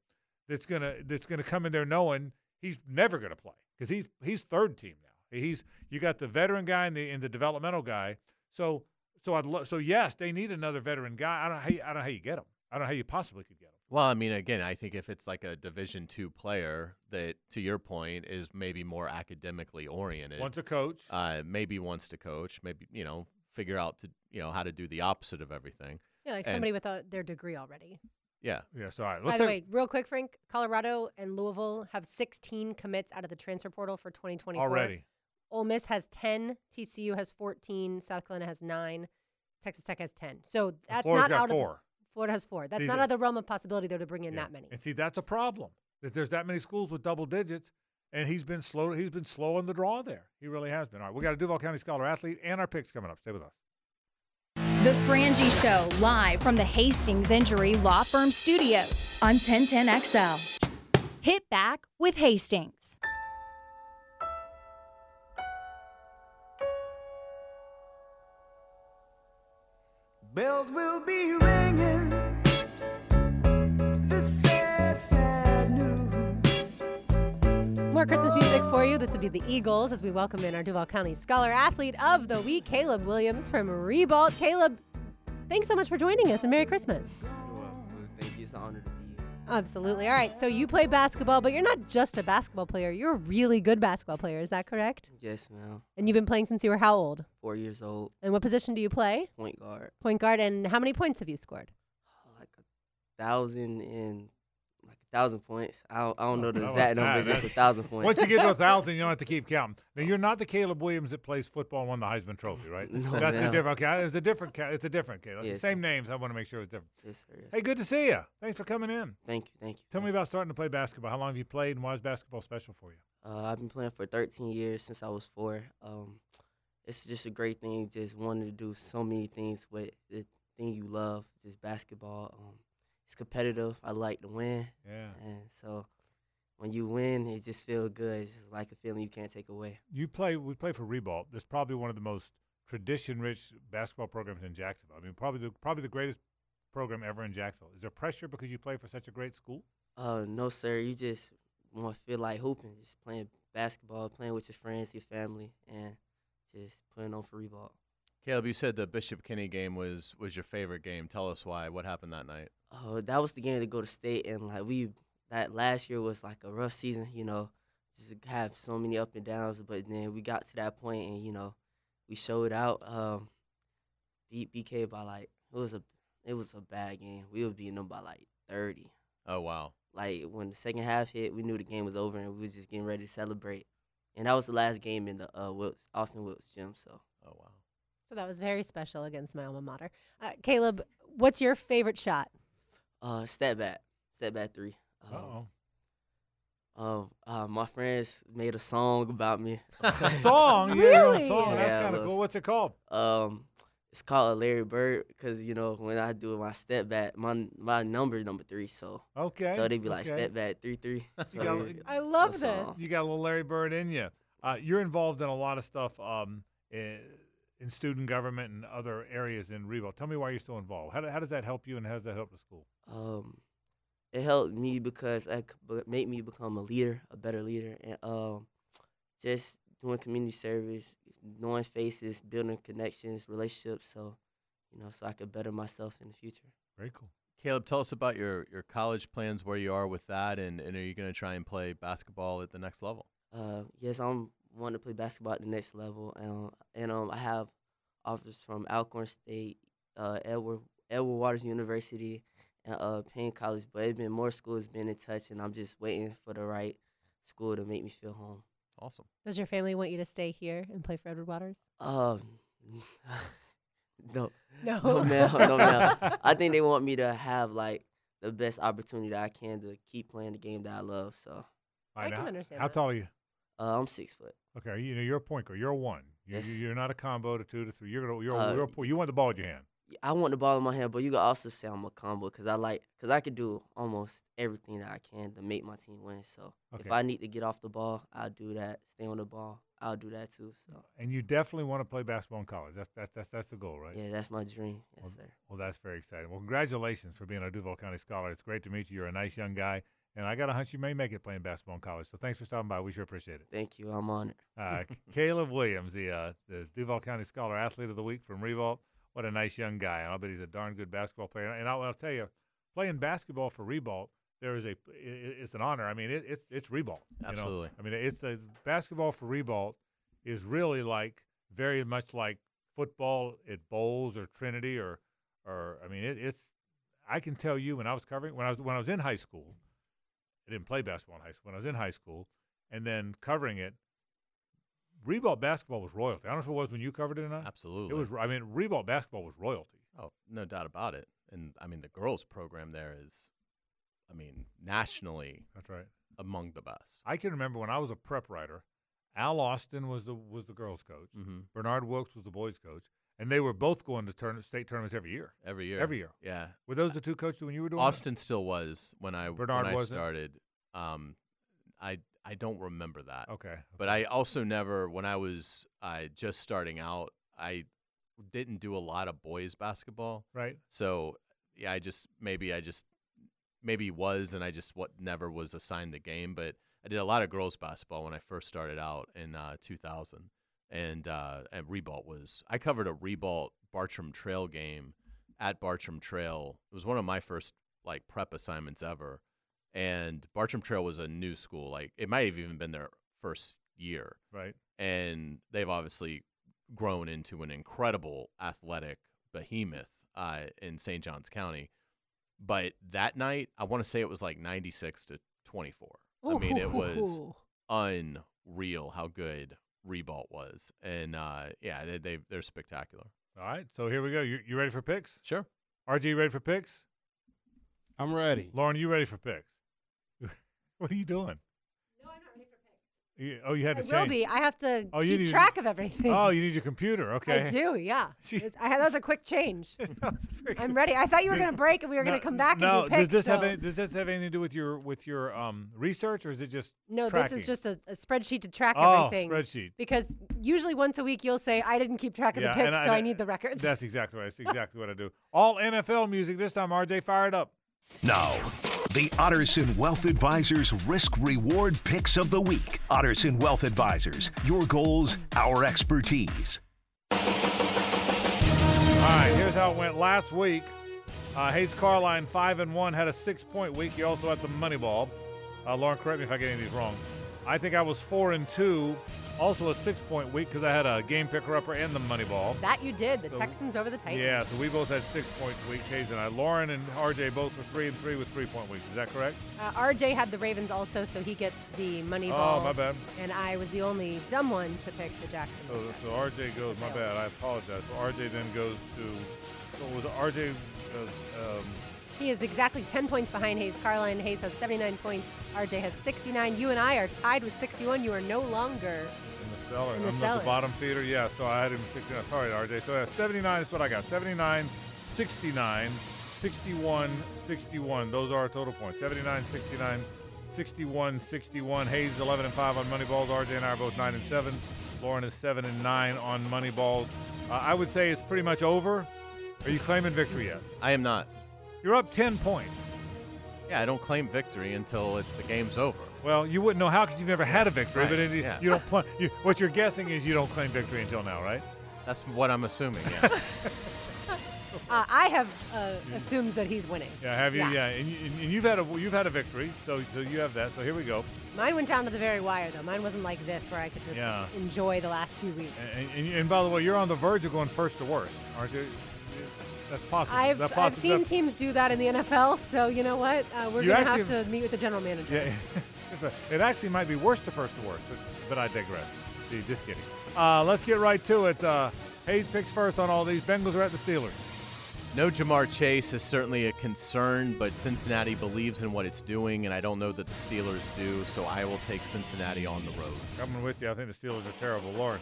Speaker 1: that's gonna that's gonna come in there knowing he's never going to play because he's he's third team now. He's you got the veteran guy and the and the developmental guy. So so I'd lo- so yes, they need another veteran guy. I don't know how you, I don't know how you get him. I don't know how you possibly could get him.
Speaker 2: Well, I mean, again, I think if it's like a Division two player that, to your point, is maybe more academically oriented,
Speaker 1: wants to coach,
Speaker 2: uh, maybe wants to coach, maybe you know, figure out to you know how to do the opposite of everything.
Speaker 3: Yeah, like
Speaker 2: and-
Speaker 3: somebody with a, their degree already.
Speaker 2: Yeah.
Speaker 1: Yeah. So all right.
Speaker 3: By
Speaker 1: Let's
Speaker 3: the
Speaker 1: say-
Speaker 3: way, real quick, Frank, Colorado and Louisville have 16 commits out of the transfer portal for 2024.
Speaker 1: already.
Speaker 3: Ole Miss has 10, TCU has 14, South Carolina has 9, Texas Tech has 10. So that's
Speaker 1: Florida's
Speaker 3: not
Speaker 1: got
Speaker 3: out
Speaker 1: four.
Speaker 3: of Florida has 4. That's
Speaker 1: See,
Speaker 3: not
Speaker 1: the-
Speaker 3: out of the realm of possibility though to bring in
Speaker 1: Yeah.
Speaker 3: that many.
Speaker 1: And see, that's a problem. That there's that many schools with double digits, and he's been slow. He's been slow on the draw there. He really has been. All right, we got a Duval County Scholar athlete and our picks coming up. Stay with us.
Speaker 4: The Frangie Show, live from the Hastings Injury Law Firm Studios on 1010XL. Hit back with Hastings.
Speaker 7: Bells will be ringing. The sad, sad news.
Speaker 3: More Christmas music for you. This would be the Eagles as we welcome in our Duval County Scholar Athlete of the Week, Caleb Williams from Ribault. Caleb, thanks so much for joining us and Merry Christmas.
Speaker 8: Thank you. It's an honor to be here.
Speaker 3: Absolutely. All right. So you play basketball, but you're not just a basketball player. You're a really good basketball player. Is that correct?
Speaker 8: Yes, ma'am.
Speaker 3: And you've been playing since you were how old?
Speaker 8: Four years old,
Speaker 3: And what position do you play?
Speaker 8: point guard.
Speaker 3: Point guard. And how many points have you scored?
Speaker 8: Oh, Like a thousand and thousand points. I don't, I don't know the
Speaker 1: Oh,
Speaker 8: exact number.
Speaker 1: Ah,
Speaker 8: Just a thousand points.
Speaker 1: Once you get to a thousand, you don't have to keep counting. Now you're not the Caleb Williams that plays football and won the Heisman Trophy, right?
Speaker 8: No,
Speaker 1: That's the
Speaker 8: ma'am.
Speaker 1: different. Okay, it's a different. It's a different. Caleb.
Speaker 8: Yes,
Speaker 1: Same names. I want to make sure it's different.
Speaker 8: yes, sir. Yes.
Speaker 1: Hey, good to see you. Thanks for coming in.
Speaker 8: Thank you. Thank you.
Speaker 1: Tell me about starting to play basketball. How long have you played, and why is basketball special for you?
Speaker 8: Uh, I've been playing for 13 years since I was four. Um, it's just a great thing. Just wanting to do so many things with the thing you love, just basketball. Um, it's competitive. I like to win,
Speaker 1: Yeah.
Speaker 8: and so when you win, it just feels good. It's just like a feeling you can't take away.
Speaker 1: You play. We play for Ribault. That's probably one of the most tradition-rich basketball programs in Jacksonville. I mean, probably the probably the greatest program ever in Jacksonville. Is there pressure because you play for such a great school?
Speaker 8: Uh, no, sir. You just want to feel like hooping, just playing basketball, playing with your friends, your family, and just putting on for.
Speaker 2: Caleb, you said the Bishop Kenny game was was your favorite game. Tell us why. What happened that night?
Speaker 8: Oh, that was the game to go to state, and like we that last year was like a rough season, you know, just to have so many up and downs. But then we got to that point, and you know, we showed out. Um, beat BK by like it was a it was a bad game. We were beating them by like thirty.
Speaker 2: Oh wow.
Speaker 8: Like when the second half hit, we knew the game was over, and we was just getting ready to celebrate. And that was the last game in the uh, Wilkes, Austin Wilkes gym. So
Speaker 2: Oh wow.
Speaker 3: So that was very special against my alma mater. Uh, Caleb, what's your favorite shot?
Speaker 8: uh, step back, step back three.
Speaker 1: Uh oh.
Speaker 8: Um, uh, my friends made a song about me.
Speaker 1: A song? Yeah, you're a
Speaker 3: Really?
Speaker 1: song.
Speaker 8: Yeah,
Speaker 1: That's kind of cool. What's it called?
Speaker 8: Um, it's called Larry Bird because you know when I do my step back, my my number is number three, so
Speaker 1: Okay.
Speaker 8: so they be like
Speaker 1: okay.
Speaker 8: step back three three. So
Speaker 1: got-
Speaker 8: yeah,
Speaker 3: I love
Speaker 8: that's
Speaker 3: this.
Speaker 8: all.
Speaker 1: You got a little Larry Bird in you. Uh, you're involved in a lot of stuff um, in, in student government and other areas in Ribault. Tell me why you're still involved. How, do, how does that help you, and how does that help the school?
Speaker 8: Um, it helped me because it made me become a leader, a better leader, and um, just doing community service, knowing faces, building connections, relationships. So, you know, so I could better myself in the future.
Speaker 1: Very cool.
Speaker 2: Caleb, tell us about your, your college plans, where you are with that, and, and are you going to try and play basketball at the next level?
Speaker 8: Uh, yes, I'm wanting to play basketball at the next level, and and um, I have offers from Alcorn State, uh, Edward Edward Waters University, and uh, Paine College. But it's been more schools been in touch, and I'm just waiting for the right school to make me feel home.
Speaker 2: Awesome.
Speaker 3: Does your family want you to stay here and play for Edward Waters?
Speaker 8: Um, no,
Speaker 3: No.
Speaker 8: no, ma'am, no, ma'am. I think they want me to have like the best opportunity that I can to keep playing the game that I love. So,
Speaker 1: All
Speaker 3: I can
Speaker 1: now,
Speaker 3: understand
Speaker 1: How
Speaker 3: that.
Speaker 1: tall are you?
Speaker 8: Uh, I'm six foot.
Speaker 1: Okay, you know you're a point guard. You're a one. You're,
Speaker 8: Yes.
Speaker 1: you're not a combo to two to three. You're gonna, you're,
Speaker 8: Uh,
Speaker 1: you're a. You want the ball in your hand.
Speaker 8: I want the ball in my hand, but you can also say I'm a combo because I like because I can do almost everything that I can to make my team win. So
Speaker 1: Okay.
Speaker 8: if I need to get off the ball, I'll do that. Stay on the ball, I'll do that too. So
Speaker 1: And you definitely want to play basketball in college. That's that's that's that's the goal, right?
Speaker 8: yeah, that's my dream. Yes, sir.
Speaker 1: Well, that's very exciting. Well, congratulations for being a Duval County Scholar. It's great to meet you. You're a nice young guy, and I got a hunch you may make it playing basketball in college. So thanks for stopping by. We sure appreciate it.
Speaker 8: Thank you. I'm honored.
Speaker 1: Uh, Caleb Williams, the uh, the Duval County Scholar Athlete of the Week from Ribault. What a nice young guy. And I'll bet he's a darn good basketball player. And I'll, I'll tell you, playing basketball for Ribault, there is a i- i- it's an honor. I mean, it, it's it's Ribault. you know?
Speaker 2: Absolutely.
Speaker 1: I mean, it's a basketball for Ribault is really like very much like football at Bowles or Trinity or or I mean, it, it's I can tell you when I was covering when I was when I was in high school, I didn't play basketball in high school. When I was in high school, and then covering it, Ribault basketball was royalty. I don't know if it was when you covered it or not.
Speaker 2: Absolutely.
Speaker 1: It was. I mean, Ribault basketball was royalty.
Speaker 2: Oh, no doubt about it. And I mean, the girls' program there is, I mean, nationally
Speaker 1: That's right.
Speaker 2: among the best.
Speaker 1: I can remember when I was a prep writer, Al Austin was the was the girls' coach.
Speaker 2: Mm-hmm.
Speaker 1: Bernard Wilkes was the boys' coach, and they were both going to turn, state tournaments every year.
Speaker 2: Every year.
Speaker 1: Every year.
Speaker 2: Yeah.
Speaker 1: Were those the two coaches when you were doing? it?
Speaker 2: Austin still was when I
Speaker 1: Bernard
Speaker 2: when I
Speaker 1: wasn't?
Speaker 2: started. Um, I I don't remember that.
Speaker 1: Okay.
Speaker 2: But I also never, when I was uh, just starting out, I didn't do a lot of boys basketball.
Speaker 1: Right.
Speaker 2: So yeah, I just maybe I just maybe was, and I just what never was assigned the game. But I did a lot of girls basketball when I first started out in uh, 2000, and uh, and Ribault was I covered a Ribault Bartram Trail game at Bartram Trail. It was one of my first like prep assignments ever, and Bartram Trail was a new school. Like it might have even been their first year,
Speaker 1: Right.
Speaker 2: and they've obviously grown into an incredible athletic behemoth uh, in St. Johns County. But that night, I want to say it was like 96 to 24. I mean, it was unreal how good Ribault was, and uh, yeah, they, they they're spectacular.
Speaker 1: All right. So here we go. You, you ready for picks?
Speaker 2: Sure.
Speaker 1: RG, you ready for picks?
Speaker 9: I'm ready.
Speaker 1: Lauren, you ready for picks? what are you doing? You, oh, you had
Speaker 3: I
Speaker 1: to
Speaker 3: will
Speaker 1: change.
Speaker 3: be. I have to
Speaker 1: Oh,
Speaker 3: keep track of everything.
Speaker 1: Oh, you need your computer. Okay.
Speaker 3: I do, yeah. I had that was a quick change. I'm ready. I thought you were going to break and we were going to come back
Speaker 1: no,
Speaker 3: and do picks.
Speaker 1: does this have any, does this have anything to do with your with your um research or is it just
Speaker 3: no,
Speaker 1: tracking?
Speaker 3: this is just a, a spreadsheet to track
Speaker 1: oh
Speaker 3: everything.
Speaker 1: spreadsheet.
Speaker 3: Because usually once a week you'll say, I didn't keep track of
Speaker 1: Yeah,
Speaker 3: the picks,
Speaker 1: I-
Speaker 3: so I,
Speaker 1: and
Speaker 3: need the records.
Speaker 1: That's exactly right. That's exactly what I do. All NFL music this time. RJ, fire it up.
Speaker 10: Now, the Otterson Wealth Advisors Risk Reward Picks of the Week. Otterson Wealth Advisors, your goals, our expertise.
Speaker 1: All right, here's how it went last week. Uh, Hayes Carlisle five and one had a six point week. He also had the money ball. Uh, Lauren, correct me if I get any of these wrong. I think I was four and two, also a six point week because I had a game picker upper and the money ball.
Speaker 3: that you did. The
Speaker 1: So-
Speaker 3: Texans over the Titans.
Speaker 1: Yeah, so we both had six point weeks. Hayes and I. Lauren and RJ both were three and three with three point weeks. Is that correct?
Speaker 3: Uh, RJ had the Ravens also, so he gets the money
Speaker 1: Oh,
Speaker 3: ball.
Speaker 1: my bad.
Speaker 3: And I was the only dumb one to pick the Jacksonville.
Speaker 1: So, so RJ goes. My bad. I apologize. So RJ then goes to. What was it? RJ? Uh, um,
Speaker 3: He is exactly 10 points behind Hayes. Carlisle Hayes has 79 points. RJ has 69. You and I are tied with 61. You are no longer.
Speaker 1: In the cellar.
Speaker 3: In the
Speaker 1: I'm at
Speaker 3: cellar.
Speaker 1: the bottom feeder. Yeah, so I had him 69. Sorry, RJ. So yeah, 79 is what I got. 79, 69, 61, 61. Those are our total points. 79, 69, 61, 61. Hayes 11 and 5 on Moneyballs. RJ and I are both 9 and 7. Lauren is 7 and 9 on Moneyballs. Uh, I would say it's pretty much over. Are you claiming victory yet?
Speaker 2: I am not.
Speaker 1: You're up 10 points.
Speaker 2: Yeah, I don't claim victory until it, the game's over.
Speaker 1: Well, you wouldn't know how because you've never had a victory, but it,
Speaker 2: yeah.
Speaker 1: you don't. Pl- you, what you're guessing is you don't claim victory until now, right?
Speaker 2: That's what I'm assuming. Yeah.
Speaker 3: Uh, I have uh, assumed that he's winning.
Speaker 1: Yeah, have you?
Speaker 3: Yeah.
Speaker 1: Yeah, and, you, and you've had a you've had a victory, so so you have that. So here we go.
Speaker 3: Mine went down to the very wire, though. Mine wasn't like this, where I could just
Speaker 1: Yeah.
Speaker 3: enjoy the last few weeks.
Speaker 1: And, and, and by the way, you're on the verge of going first to worst, aren't you? That's possible.
Speaker 3: I've,
Speaker 1: That
Speaker 3: I've seen
Speaker 1: that-
Speaker 3: teams do that in the NFL, so you know what? Uh, we're going to have to meet with the general manager.
Speaker 1: Yeah, it's a, it actually might be worse to first to worst, but, but I digress. Just kidding. Uh, let's get right to it. Uh, Hayes picks first on all these. Bengals are at the Steelers.
Speaker 2: No Ja'Marr Chase is certainly a concern, but Cincinnati believes in what it's doing, and I don't know that the Steelers do, so I will take Cincinnati on the road.
Speaker 1: Coming with you, I think the Steelers are terrible. Lauren.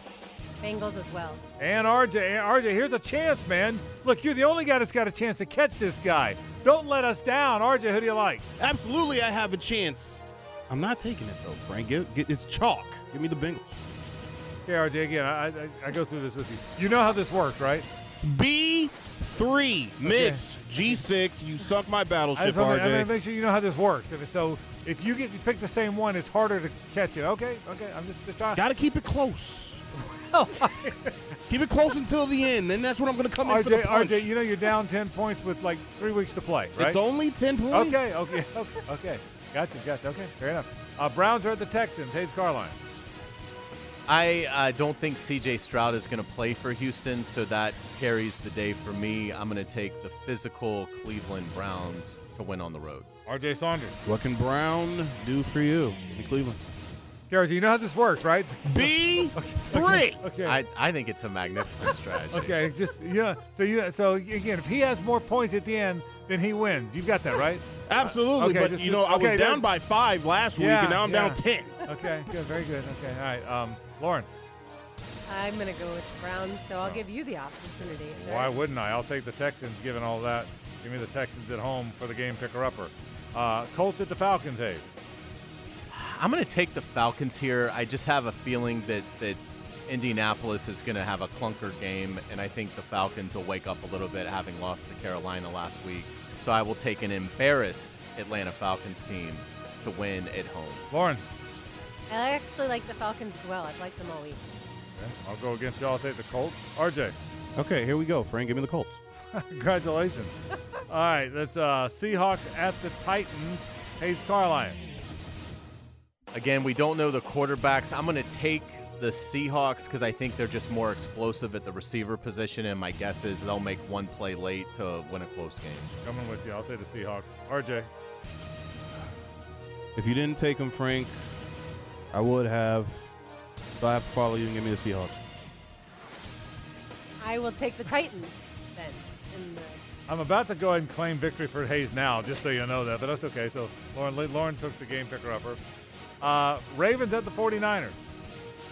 Speaker 3: Bengals as well.
Speaker 1: And RJ, RJ, here's a chance, man. Look, you're the only guy that's got a chance to catch this guy. Don't let us down. RJ, who do you like?
Speaker 9: Absolutely, I have a chance. I'm not taking it though, Frank. Get, get, it's chalk. Give me the Bengals.
Speaker 1: Okay, RJ, again, I, I, I go through this with you. You know how this works, right?
Speaker 9: B three miss G six. You sunk my
Speaker 1: I
Speaker 9: battleship,
Speaker 1: just want to
Speaker 9: RJ.
Speaker 1: make sure you know how this works. If it, so, if you get to pick the same one, it's harder to catch it. Okay, okay. I'm just, just trying.
Speaker 9: Got to keep it close. keep it close until the end. Then that's when I'm going to come in for the
Speaker 1: RJ,
Speaker 9: punch.
Speaker 1: RJ, you know you're down 10 points with like three weeks to play, right?
Speaker 9: It's only ten points.
Speaker 1: Okay, okay, okay, okay. Gotcha, gotcha. Okay, fair enough. Uh, Browns are at the Texans. Hayes Carlisle.
Speaker 2: I uh, don't think C.J. Stroud is going to play for Houston, so that carries the day for me. I'm going to take the physical Cleveland Browns to win on the road.
Speaker 1: R.J. Saunders.
Speaker 9: What can Brown do for you? Give me Cleveland.
Speaker 1: Garrett, you know how this works, right?
Speaker 9: B three.
Speaker 1: Okay. okay.
Speaker 2: I, I think it's a magnificent strategy.
Speaker 1: Okay, just yeah. So you so again, if he has more points at the end, then he wins. You've got that right?
Speaker 9: Absolutely,
Speaker 1: Okay,
Speaker 9: but
Speaker 1: just-
Speaker 9: you know I
Speaker 1: okay,
Speaker 9: was down by five last week, and now I'm
Speaker 1: yeah.
Speaker 9: down ten.
Speaker 1: Okay, good, very good. Okay, all right. Um, Lauren,
Speaker 3: I'm gonna go with the Browns, so I'll give you the opportunity. sir.
Speaker 1: why wouldn't I? I'll take the Texans, given all that. Give me the Texans at home for the game picker upper. Uh, Colts at the Falcons, Abe.
Speaker 2: I'm going to take the Falcons here. I just have a feeling that that Indianapolis is going to have a clunker game, and I think the Falcons will wake up a little bit, having lost to Carolina last week. So I will take an embarrassed Atlanta Falcons team to win at home.
Speaker 1: Lauren,
Speaker 3: I actually like the Falcons as well. I've liked them all week.
Speaker 1: okay, I'll go against y'all. I'll take the Colts. RJ,
Speaker 9: Okay, here we go, Frank. Give me the Colts.
Speaker 1: congratulations. all right, that's uh, Seahawks at the Titans. Hayes Carlisle.
Speaker 2: Again, we don't know the quarterbacks. I'm going to take the Seahawks because I think they're just more explosive at the receiver position, and my guess is they'll make one play late to win a close game.
Speaker 1: Coming with you. I'll take the Seahawks. RJ,
Speaker 9: If you didn't take them, Frank, I would have. So I have to follow you and give me the Seahawks.
Speaker 3: I will take the Titans then. In the,
Speaker 1: I'm about to go ahead and claim victory for Hayes now, just so you know that, but that's okay. So Lauren, Lauren took the game picker upper. Uh, Ravens at the 49ers.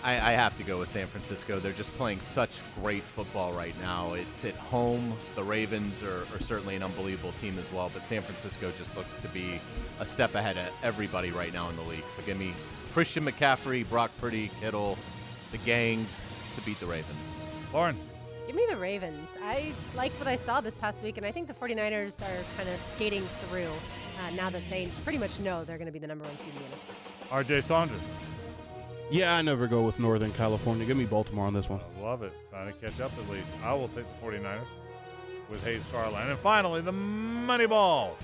Speaker 2: I, I have to go with San Francisco. They're just playing such great football right now. It's at home. The Ravens are, are certainly an unbelievable team as well, but San Francisco just looks to be a step ahead of everybody right now in the league. So give me Christian McCaffrey, Brock Purdy, Kittle, the gang to beat the Ravens.
Speaker 1: Lauren,
Speaker 3: give me the Ravens. I liked what I saw this past week, and I think the 49ers are kind of skating through uh, now that they pretty much know they're going to be the number one seed in the NFC.
Speaker 1: RJ Saunders.
Speaker 9: Yeah, I never go with Northern California. Give me Baltimore on this one.
Speaker 1: I love it. Trying to catch up at least. I will take the 49ers with Hayes Carlisle. And finally, the money ball.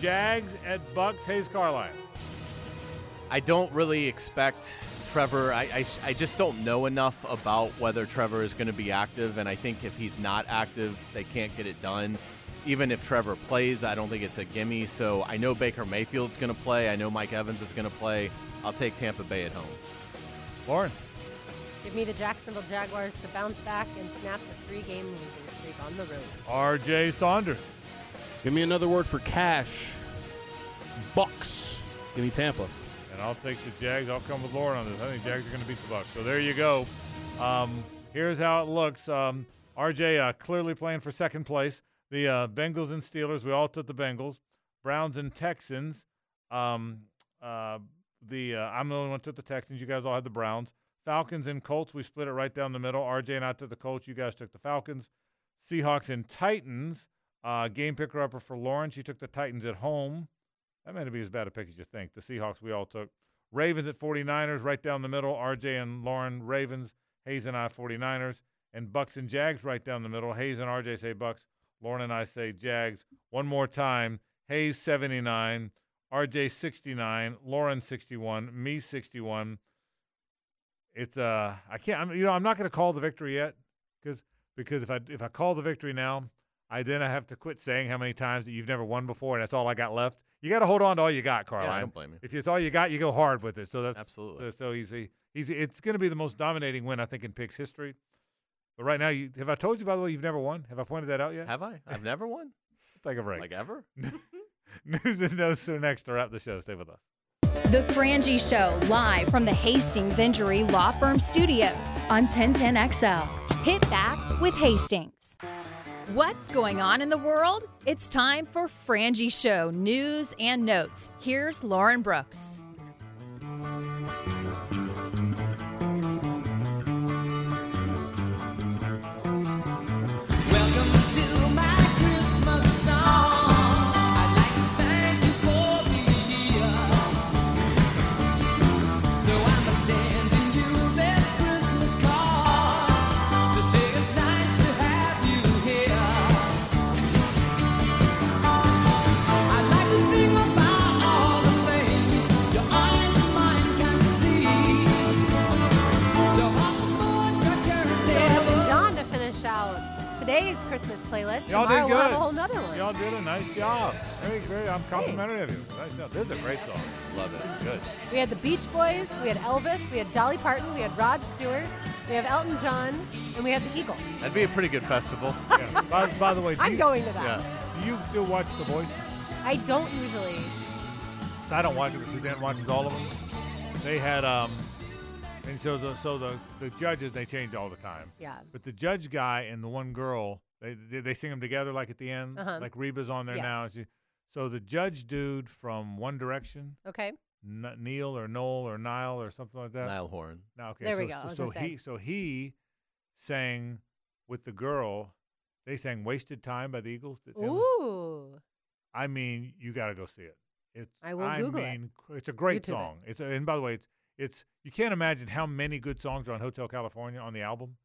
Speaker 1: Jags at Bucks, Hayes Carlisle.
Speaker 2: I don't really expect Trevor. I, I, I just don't know enough about whether Trevor is going to be active, and I think if he's not active, they can't get it done. Even if Trevor plays, I don't think it's a gimme. So I know Baker Mayfield's going to play. I know Mike Evans is going to play. I'll take Tampa Bay at home.
Speaker 1: Lauren,
Speaker 3: Give me the Jacksonville Jaguars to bounce back and snap the three-game losing streak on the road.
Speaker 1: RJ Saunders.
Speaker 9: Give me another word for cash. Bucks. Give me Tampa.
Speaker 1: And I'll take the Jags. I'll come with Lauren on this. I think Jags are going to beat the Bucks. So there you go. Um, here's how it looks. Um, RJ uh, clearly playing for second place. The uh, Bengals and Steelers. We all took the Bengals. Browns and Texans. Um, uh, the uh, I'm the only one took the Texans. You guys all had the Browns. Falcons and Colts. We split it right down the middle. RJ and I took the Colts. You guys took the Falcons. Seahawks and Titans. Uh, game picker upper for Lauren. She took the Titans at home. That may not be as bad a pick as you think. The Seahawks we all took. Ravens at 49ers, right down the middle. RJ and Lauren, Ravens. Hayes and I, 49ers. And Bucks and Jags right down the middle. Hayes and RJ say Bucks. Lauren and I say Jags. One more time. Hayes, 79. RJ, 69. Lauren, 61. Me, 61. It's uh, I can't. I'm, you know, I'm not going to call the victory yet, because because if I if I call the victory now, I then I have to quit saying how many times that you've never won before, and that's all I got left. You got to hold on to all you got, Carlisle.
Speaker 2: Yeah, I don't blame you.
Speaker 1: If it's all you got, you go hard with it. So that's
Speaker 2: Absolutely.
Speaker 1: so, so easy. Easy. It's going to be the most dominating win I think in picks history. But right now, you have I told you by the way you've never won? Have I pointed that out yet?
Speaker 2: Have I? I've never won.
Speaker 1: Take a break.
Speaker 2: Like ever?
Speaker 1: News and notes are next to wrap the show. Stay with us.
Speaker 4: The Frangie Show, live from the Hastings Injury Law Firm Studios on 1010XL. Hit back with Hastings. What's going on in the world? It's time for Frangie Show news and notes. Here's Lauren Brooks.
Speaker 5: Christmas
Speaker 3: playlist.
Speaker 1: Y'all
Speaker 3: Tomorrow
Speaker 1: did
Speaker 3: we'll have a whole nother one.
Speaker 1: Y'all did a nice job. Very, very. I'm complimentary of you. Nice job. This is a great song.
Speaker 2: Love it.
Speaker 1: Good.
Speaker 3: We had the Beach Boys, we had Elvis, we had Dolly Parton, we had Rod Stewart, we have Elton John, and we have the Eagles.
Speaker 2: That'd be a pretty good festival.
Speaker 1: Yeah. By, by the way,
Speaker 3: I'm
Speaker 1: you,
Speaker 3: going to that.
Speaker 2: yeah.
Speaker 1: do you still watch The Voice?
Speaker 3: I don't usually.
Speaker 1: So I don't watch it, but Suzanne watches all of them. They had um, and so the so the the judges they change all the time.
Speaker 3: Yeah.
Speaker 1: But the judge guy and the one girl, they they, they sing them together like at the end.
Speaker 3: Uh-huh.
Speaker 1: Like Reba's on there now.
Speaker 3: Yes.
Speaker 1: She, so the judge dude from One Direction,
Speaker 3: Okay.
Speaker 1: N- Neil or Noel or Nile or something like that.
Speaker 2: Niall Horan.
Speaker 1: No, okay.
Speaker 3: There
Speaker 1: so,
Speaker 3: we go.
Speaker 1: So, so he so he sang with the girl. They sang "Wasted Time" by the Eagles.
Speaker 3: Ooh.
Speaker 1: I mean, you got to go see it. It's
Speaker 3: I will
Speaker 1: I
Speaker 3: Google it.
Speaker 1: mean, cr- it's a great
Speaker 3: YouTube it.
Speaker 1: song. It's a, and by the way, it's it's you can't imagine how many good songs are on Hotel California on the album.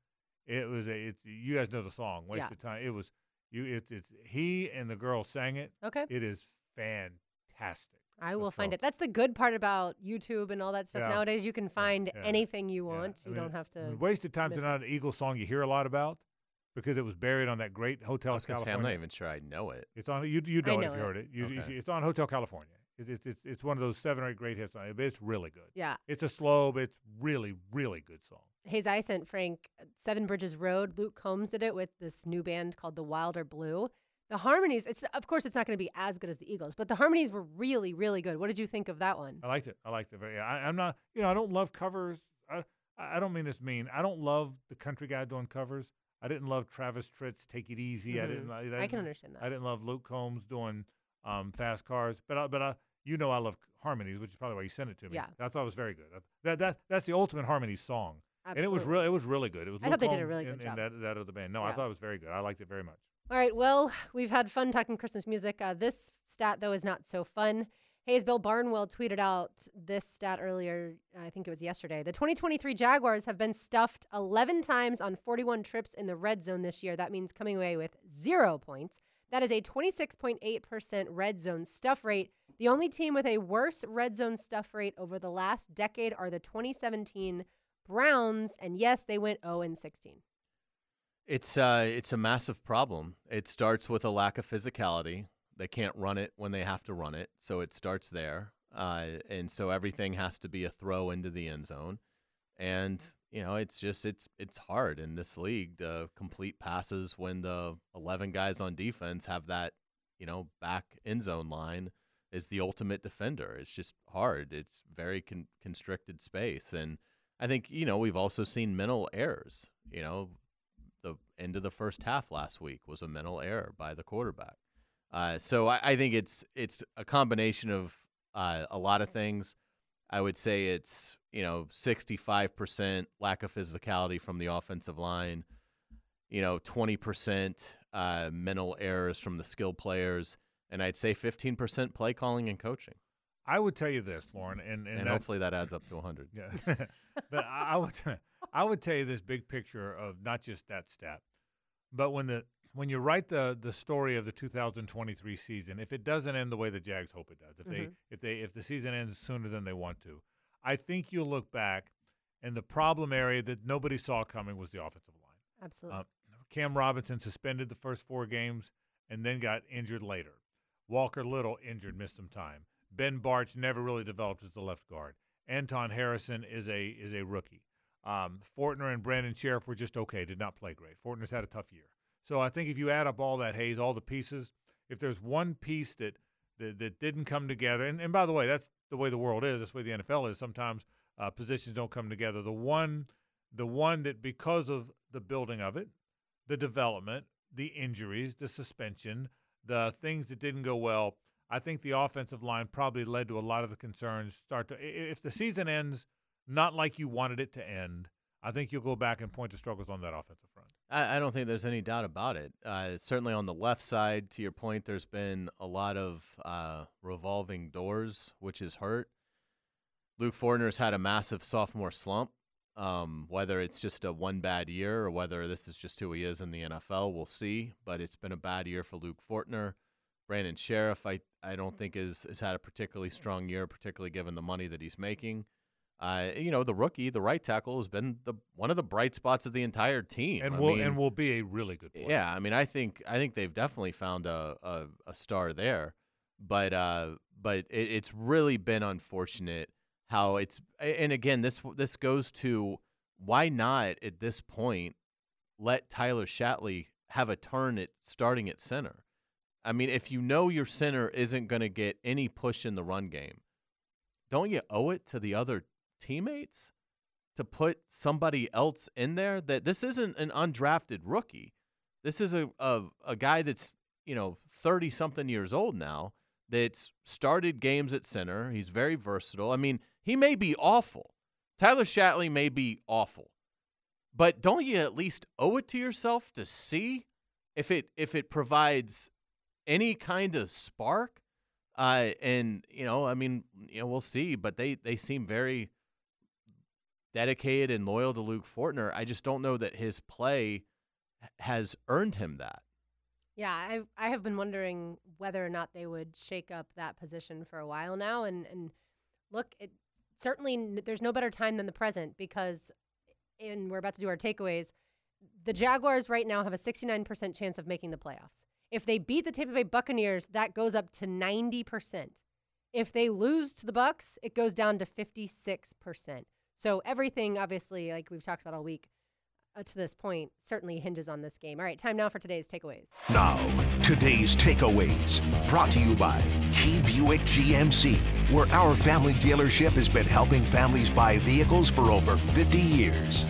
Speaker 1: It was a, it's you guys know the song
Speaker 3: Yeah.
Speaker 1: "Wasted Time." It was you. It's it's he and the girl sang it.
Speaker 3: Okay.
Speaker 1: It is fantastic.
Speaker 3: I will find it. That's the good part about YouTube and all that stuff
Speaker 1: Yeah.
Speaker 3: nowadays. You can find
Speaker 1: yeah.
Speaker 3: anything you
Speaker 1: Yeah,
Speaker 3: want.
Speaker 1: I
Speaker 3: You
Speaker 1: mean,
Speaker 3: don't have
Speaker 1: I mean,
Speaker 3: to.
Speaker 1: "Wasted Time's
Speaker 3: miss
Speaker 1: not an Eagles song you hear a lot about because it was buried on that great Hotel
Speaker 2: I was gonna say,
Speaker 1: California.
Speaker 2: I'm not even sure I know it.
Speaker 1: It's on you. You
Speaker 3: I
Speaker 1: know, it if you
Speaker 3: it.
Speaker 1: heard it. You, you-
Speaker 2: Okay.
Speaker 1: It's on Hotel California. It, it's it's it's one of those seven or eight great hits. It's really good.
Speaker 3: Yeah.
Speaker 1: It's a slow, but it's really really good song.
Speaker 3: Hayes, I sent Frank uh, Seven Bridges Road. Luke Combs did it with this new band called The Wilder Blue. The harmonies, it's of course it's not going to be as good as the Eagles, but the harmonies were really, really good. What did you think of that one?
Speaker 1: I liked it. I liked it. Very, I, I'm not. You know, I don't love covers. I I don't mean this mean. I don't love the country guy doing covers. I didn't love Travis Tritt's "Take It Easy." I
Speaker 3: Mhm.
Speaker 1: didn't. I,
Speaker 3: I can understand that.
Speaker 1: I didn't love Luke Combs doing um, "Fast Cars," but I, but I, you know I love harmonies, which is probably why you sent it to me.
Speaker 3: Yeah.
Speaker 1: I thought it was very good. That that that's the ultimate harmony song. And it was
Speaker 3: Absolutely.
Speaker 1: really it was really good. It was.
Speaker 3: I thought they did a really good
Speaker 1: and
Speaker 3: job.
Speaker 1: that that of the band. No, I thought it was very good. I liked it very much.
Speaker 3: All right, well, we've had fun talking Christmas music. Uh, this stat, though, is not so fun. Hayes Bill Barnwell tweeted out this stat earlier. I think it was yesterday. The 2023 Jaguars have been stuffed 11 times on 41 trips in the red zone this year. That means coming away with zero points. That is a 26.8% red zone stuff rate. The only team with a worse red zone stuff rate over the last decade are the 2017 Browns. And yes, they went 0 and 16.
Speaker 2: It's uh, it's a massive problem. It starts with a lack of physicality. They can't run it when they have to run it, so it starts there. Uh, and so everything has to be a throw into the end zone. And you know, it's just it's it's hard in this league to complete passes when the eleven guys on defense have that you know back end zone line is the ultimate defender. It's just hard. It's very con- constricted space, and I think you know we've also seen mental errors. You know, the end of the first half last week was a mental error by the quarterback. Uh, so I, I think it's it's a combination of uh, a lot of things. I would say it's you know 65% lack of physicality from the offensive line, you know 20% uh, mental errors from the skill players, and I'd say 15% play calling and coaching.
Speaker 1: I would tell you this, Lauren, and and,
Speaker 2: And, hopefully that adds up to 100.
Speaker 1: Yeah, but I I would I would tell you this big picture of not just that stat, but when the when you write the the story of the 2023 season, if it doesn't end the way the Jags hope it does, if
Speaker 3: Mhm.
Speaker 1: they if they if the season ends sooner than they want to, I think you'll look back, and the problem area that nobody saw coming was the offensive line.
Speaker 3: Absolutely.
Speaker 1: Uh, Cam Robinson suspended the first four games and then got injured later. Walker Little injured, missed some time. Ben Bartch never really developed as the left guard. Anton Harrison is a is a rookie. Um, Fortner and Brandon Scherff were just okay, did not play great. Fortner's had a tough year. So I think if you add up all that Hayes, all the pieces, if there's one piece that that, that didn't come together, and, and by the way, that's the way the world is. That's the way the NFL is. Sometimes uh, positions don't come together. The one, the one that because of the building of it, the development, the injuries, the suspension, the things that didn't go well. I think the offensive line probably led to a lot of the concerns. Start to if the season ends not like you wanted it to end, I think you'll go back and point to struggles on that offensive front.
Speaker 2: I, I don't think there's any doubt about it. Uh, certainly on the left side, to your point, there's been a lot of uh, revolving doors, which has hurt. Luke Fortner's had a massive sophomore slump. Um, whether it's just a one bad year or whether this is just who he is in the NFL, we'll see. But it's been a bad year for Luke Fortner. Brandon Scherff, I, I don't think is has had a particularly strong year, particularly given the money that he's making. Uh, you know, the rookie, the right tackle, has been the one of the bright spots of the entire team,
Speaker 1: and
Speaker 2: I
Speaker 1: will
Speaker 2: mean,
Speaker 1: and will be a really good player.
Speaker 2: yeah, I mean, I think I think they've definitely found a a, a star there, but uh, but it, it's really been unfortunate how it's. And again, this this goes to why not at this point let Tyler Shatley have a turn at starting at center. I mean, if you know your center isn't going to get any push in the run game, don't you owe it to the other teammates to put somebody else in there? That this isn't an undrafted rookie. This is a a, a guy that's you know thirty something years old now. That's started games at center. He's very versatile. I mean, he may be awful. Tyler Shatley may be awful, but don't you at least owe it to yourself to see if it if it provides any kind of spark? Uh, and you know, I mean, you know, we'll see. But they they seem very dedicated and loyal to Luke Fortner. I just don't know that his play has earned him that.
Speaker 3: Yeah, I I have been wondering whether or not they would shake up that position for a while now, and and look, it certainly there's no better time than the present because, and we're about to do our takeaways. The Jaguars right now have a 69% chance of making the playoffs. If they beat the Tampa Bay Buccaneers, that goes up to 90%. If they lose to the Bucks, it goes down to 56%. So everything, obviously, like we've talked about all week, uh, to this point, certainly hinges on this game. All right, time now for today's takeaways.
Speaker 10: Now, today's takeaways brought to you by Key Buick GMC, where our family dealership has been helping families buy vehicles for over 50 years.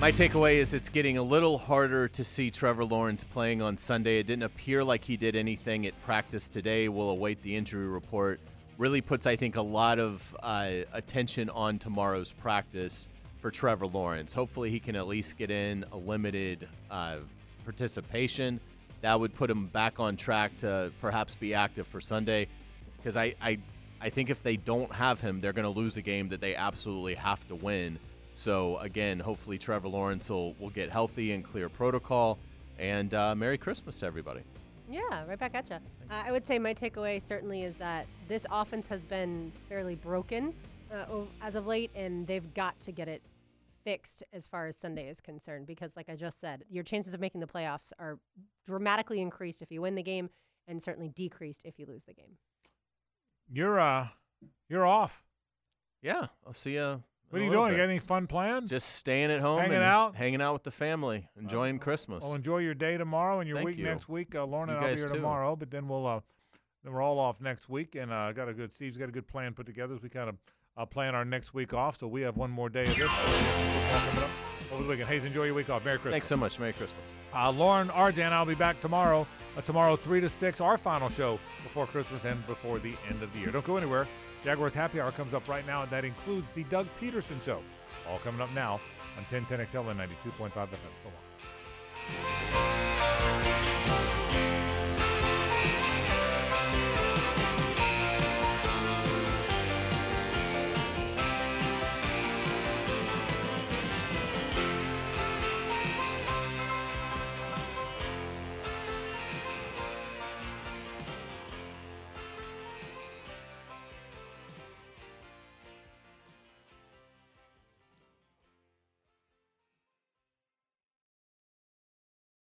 Speaker 2: My takeaway is it's getting a little harder to see Trevor Lawrence playing on Sunday. It didn't appear like he did anything at practice today. We'll await the injury report. Really puts, I think, a lot of uh, attention on tomorrow's practice for Trevor Lawrence. Hopefully, he can at least get in a limited uh, participation. That would put him back on track to perhaps be active for Sunday. Because I, I, I think if they don't have him, they're going to lose a game that they absolutely have to win. So again, hopefully Trevor Lawrence will, will get healthy and clear protocol. And uh, Merry Christmas to everybody.
Speaker 3: Yeah, right back at you. Uh, I would say my takeaway certainly is that this offense has been fairly broken uh, as of late, and they've got to get it fixed as far as Sunday is concerned. Because, like I just said, your chances of making the playoffs are dramatically increased if you win the game, and certainly decreased if you lose the game.
Speaker 1: You're uh, you're off.
Speaker 2: Yeah, I'll see you.
Speaker 1: What are you doing? You got any fun plans?
Speaker 2: Just staying at home,
Speaker 1: Hanging
Speaker 2: and
Speaker 1: out?
Speaker 2: hanging out with the family, enjoying Christmas.
Speaker 1: Well, enjoy your day tomorrow and your
Speaker 2: Thank
Speaker 1: week
Speaker 2: you.
Speaker 1: next week. Uh, Lauren and I'll be here
Speaker 2: too.
Speaker 1: tomorrow, but then we'll uh, then we're all off next week, and uh, got a good Steve's got a good plan put together as we kind of uh, plan our next week off. So we have one more day of this. Football coming up over the weekend. Hayes, enjoy your week off. Merry Christmas.
Speaker 2: Thanks so much. Merry Christmas.
Speaker 1: Uh, Lauren RJ, I'll be back tomorrow. Uh, tomorrow, 3 to 6, our final show before Christmas and before the end of the year. Don't go anywhere. Jaguars Happy Hour comes up right now, and that includes the Doug Pederson Show. All coming up now on 1010XL and 92.5 FM. So long.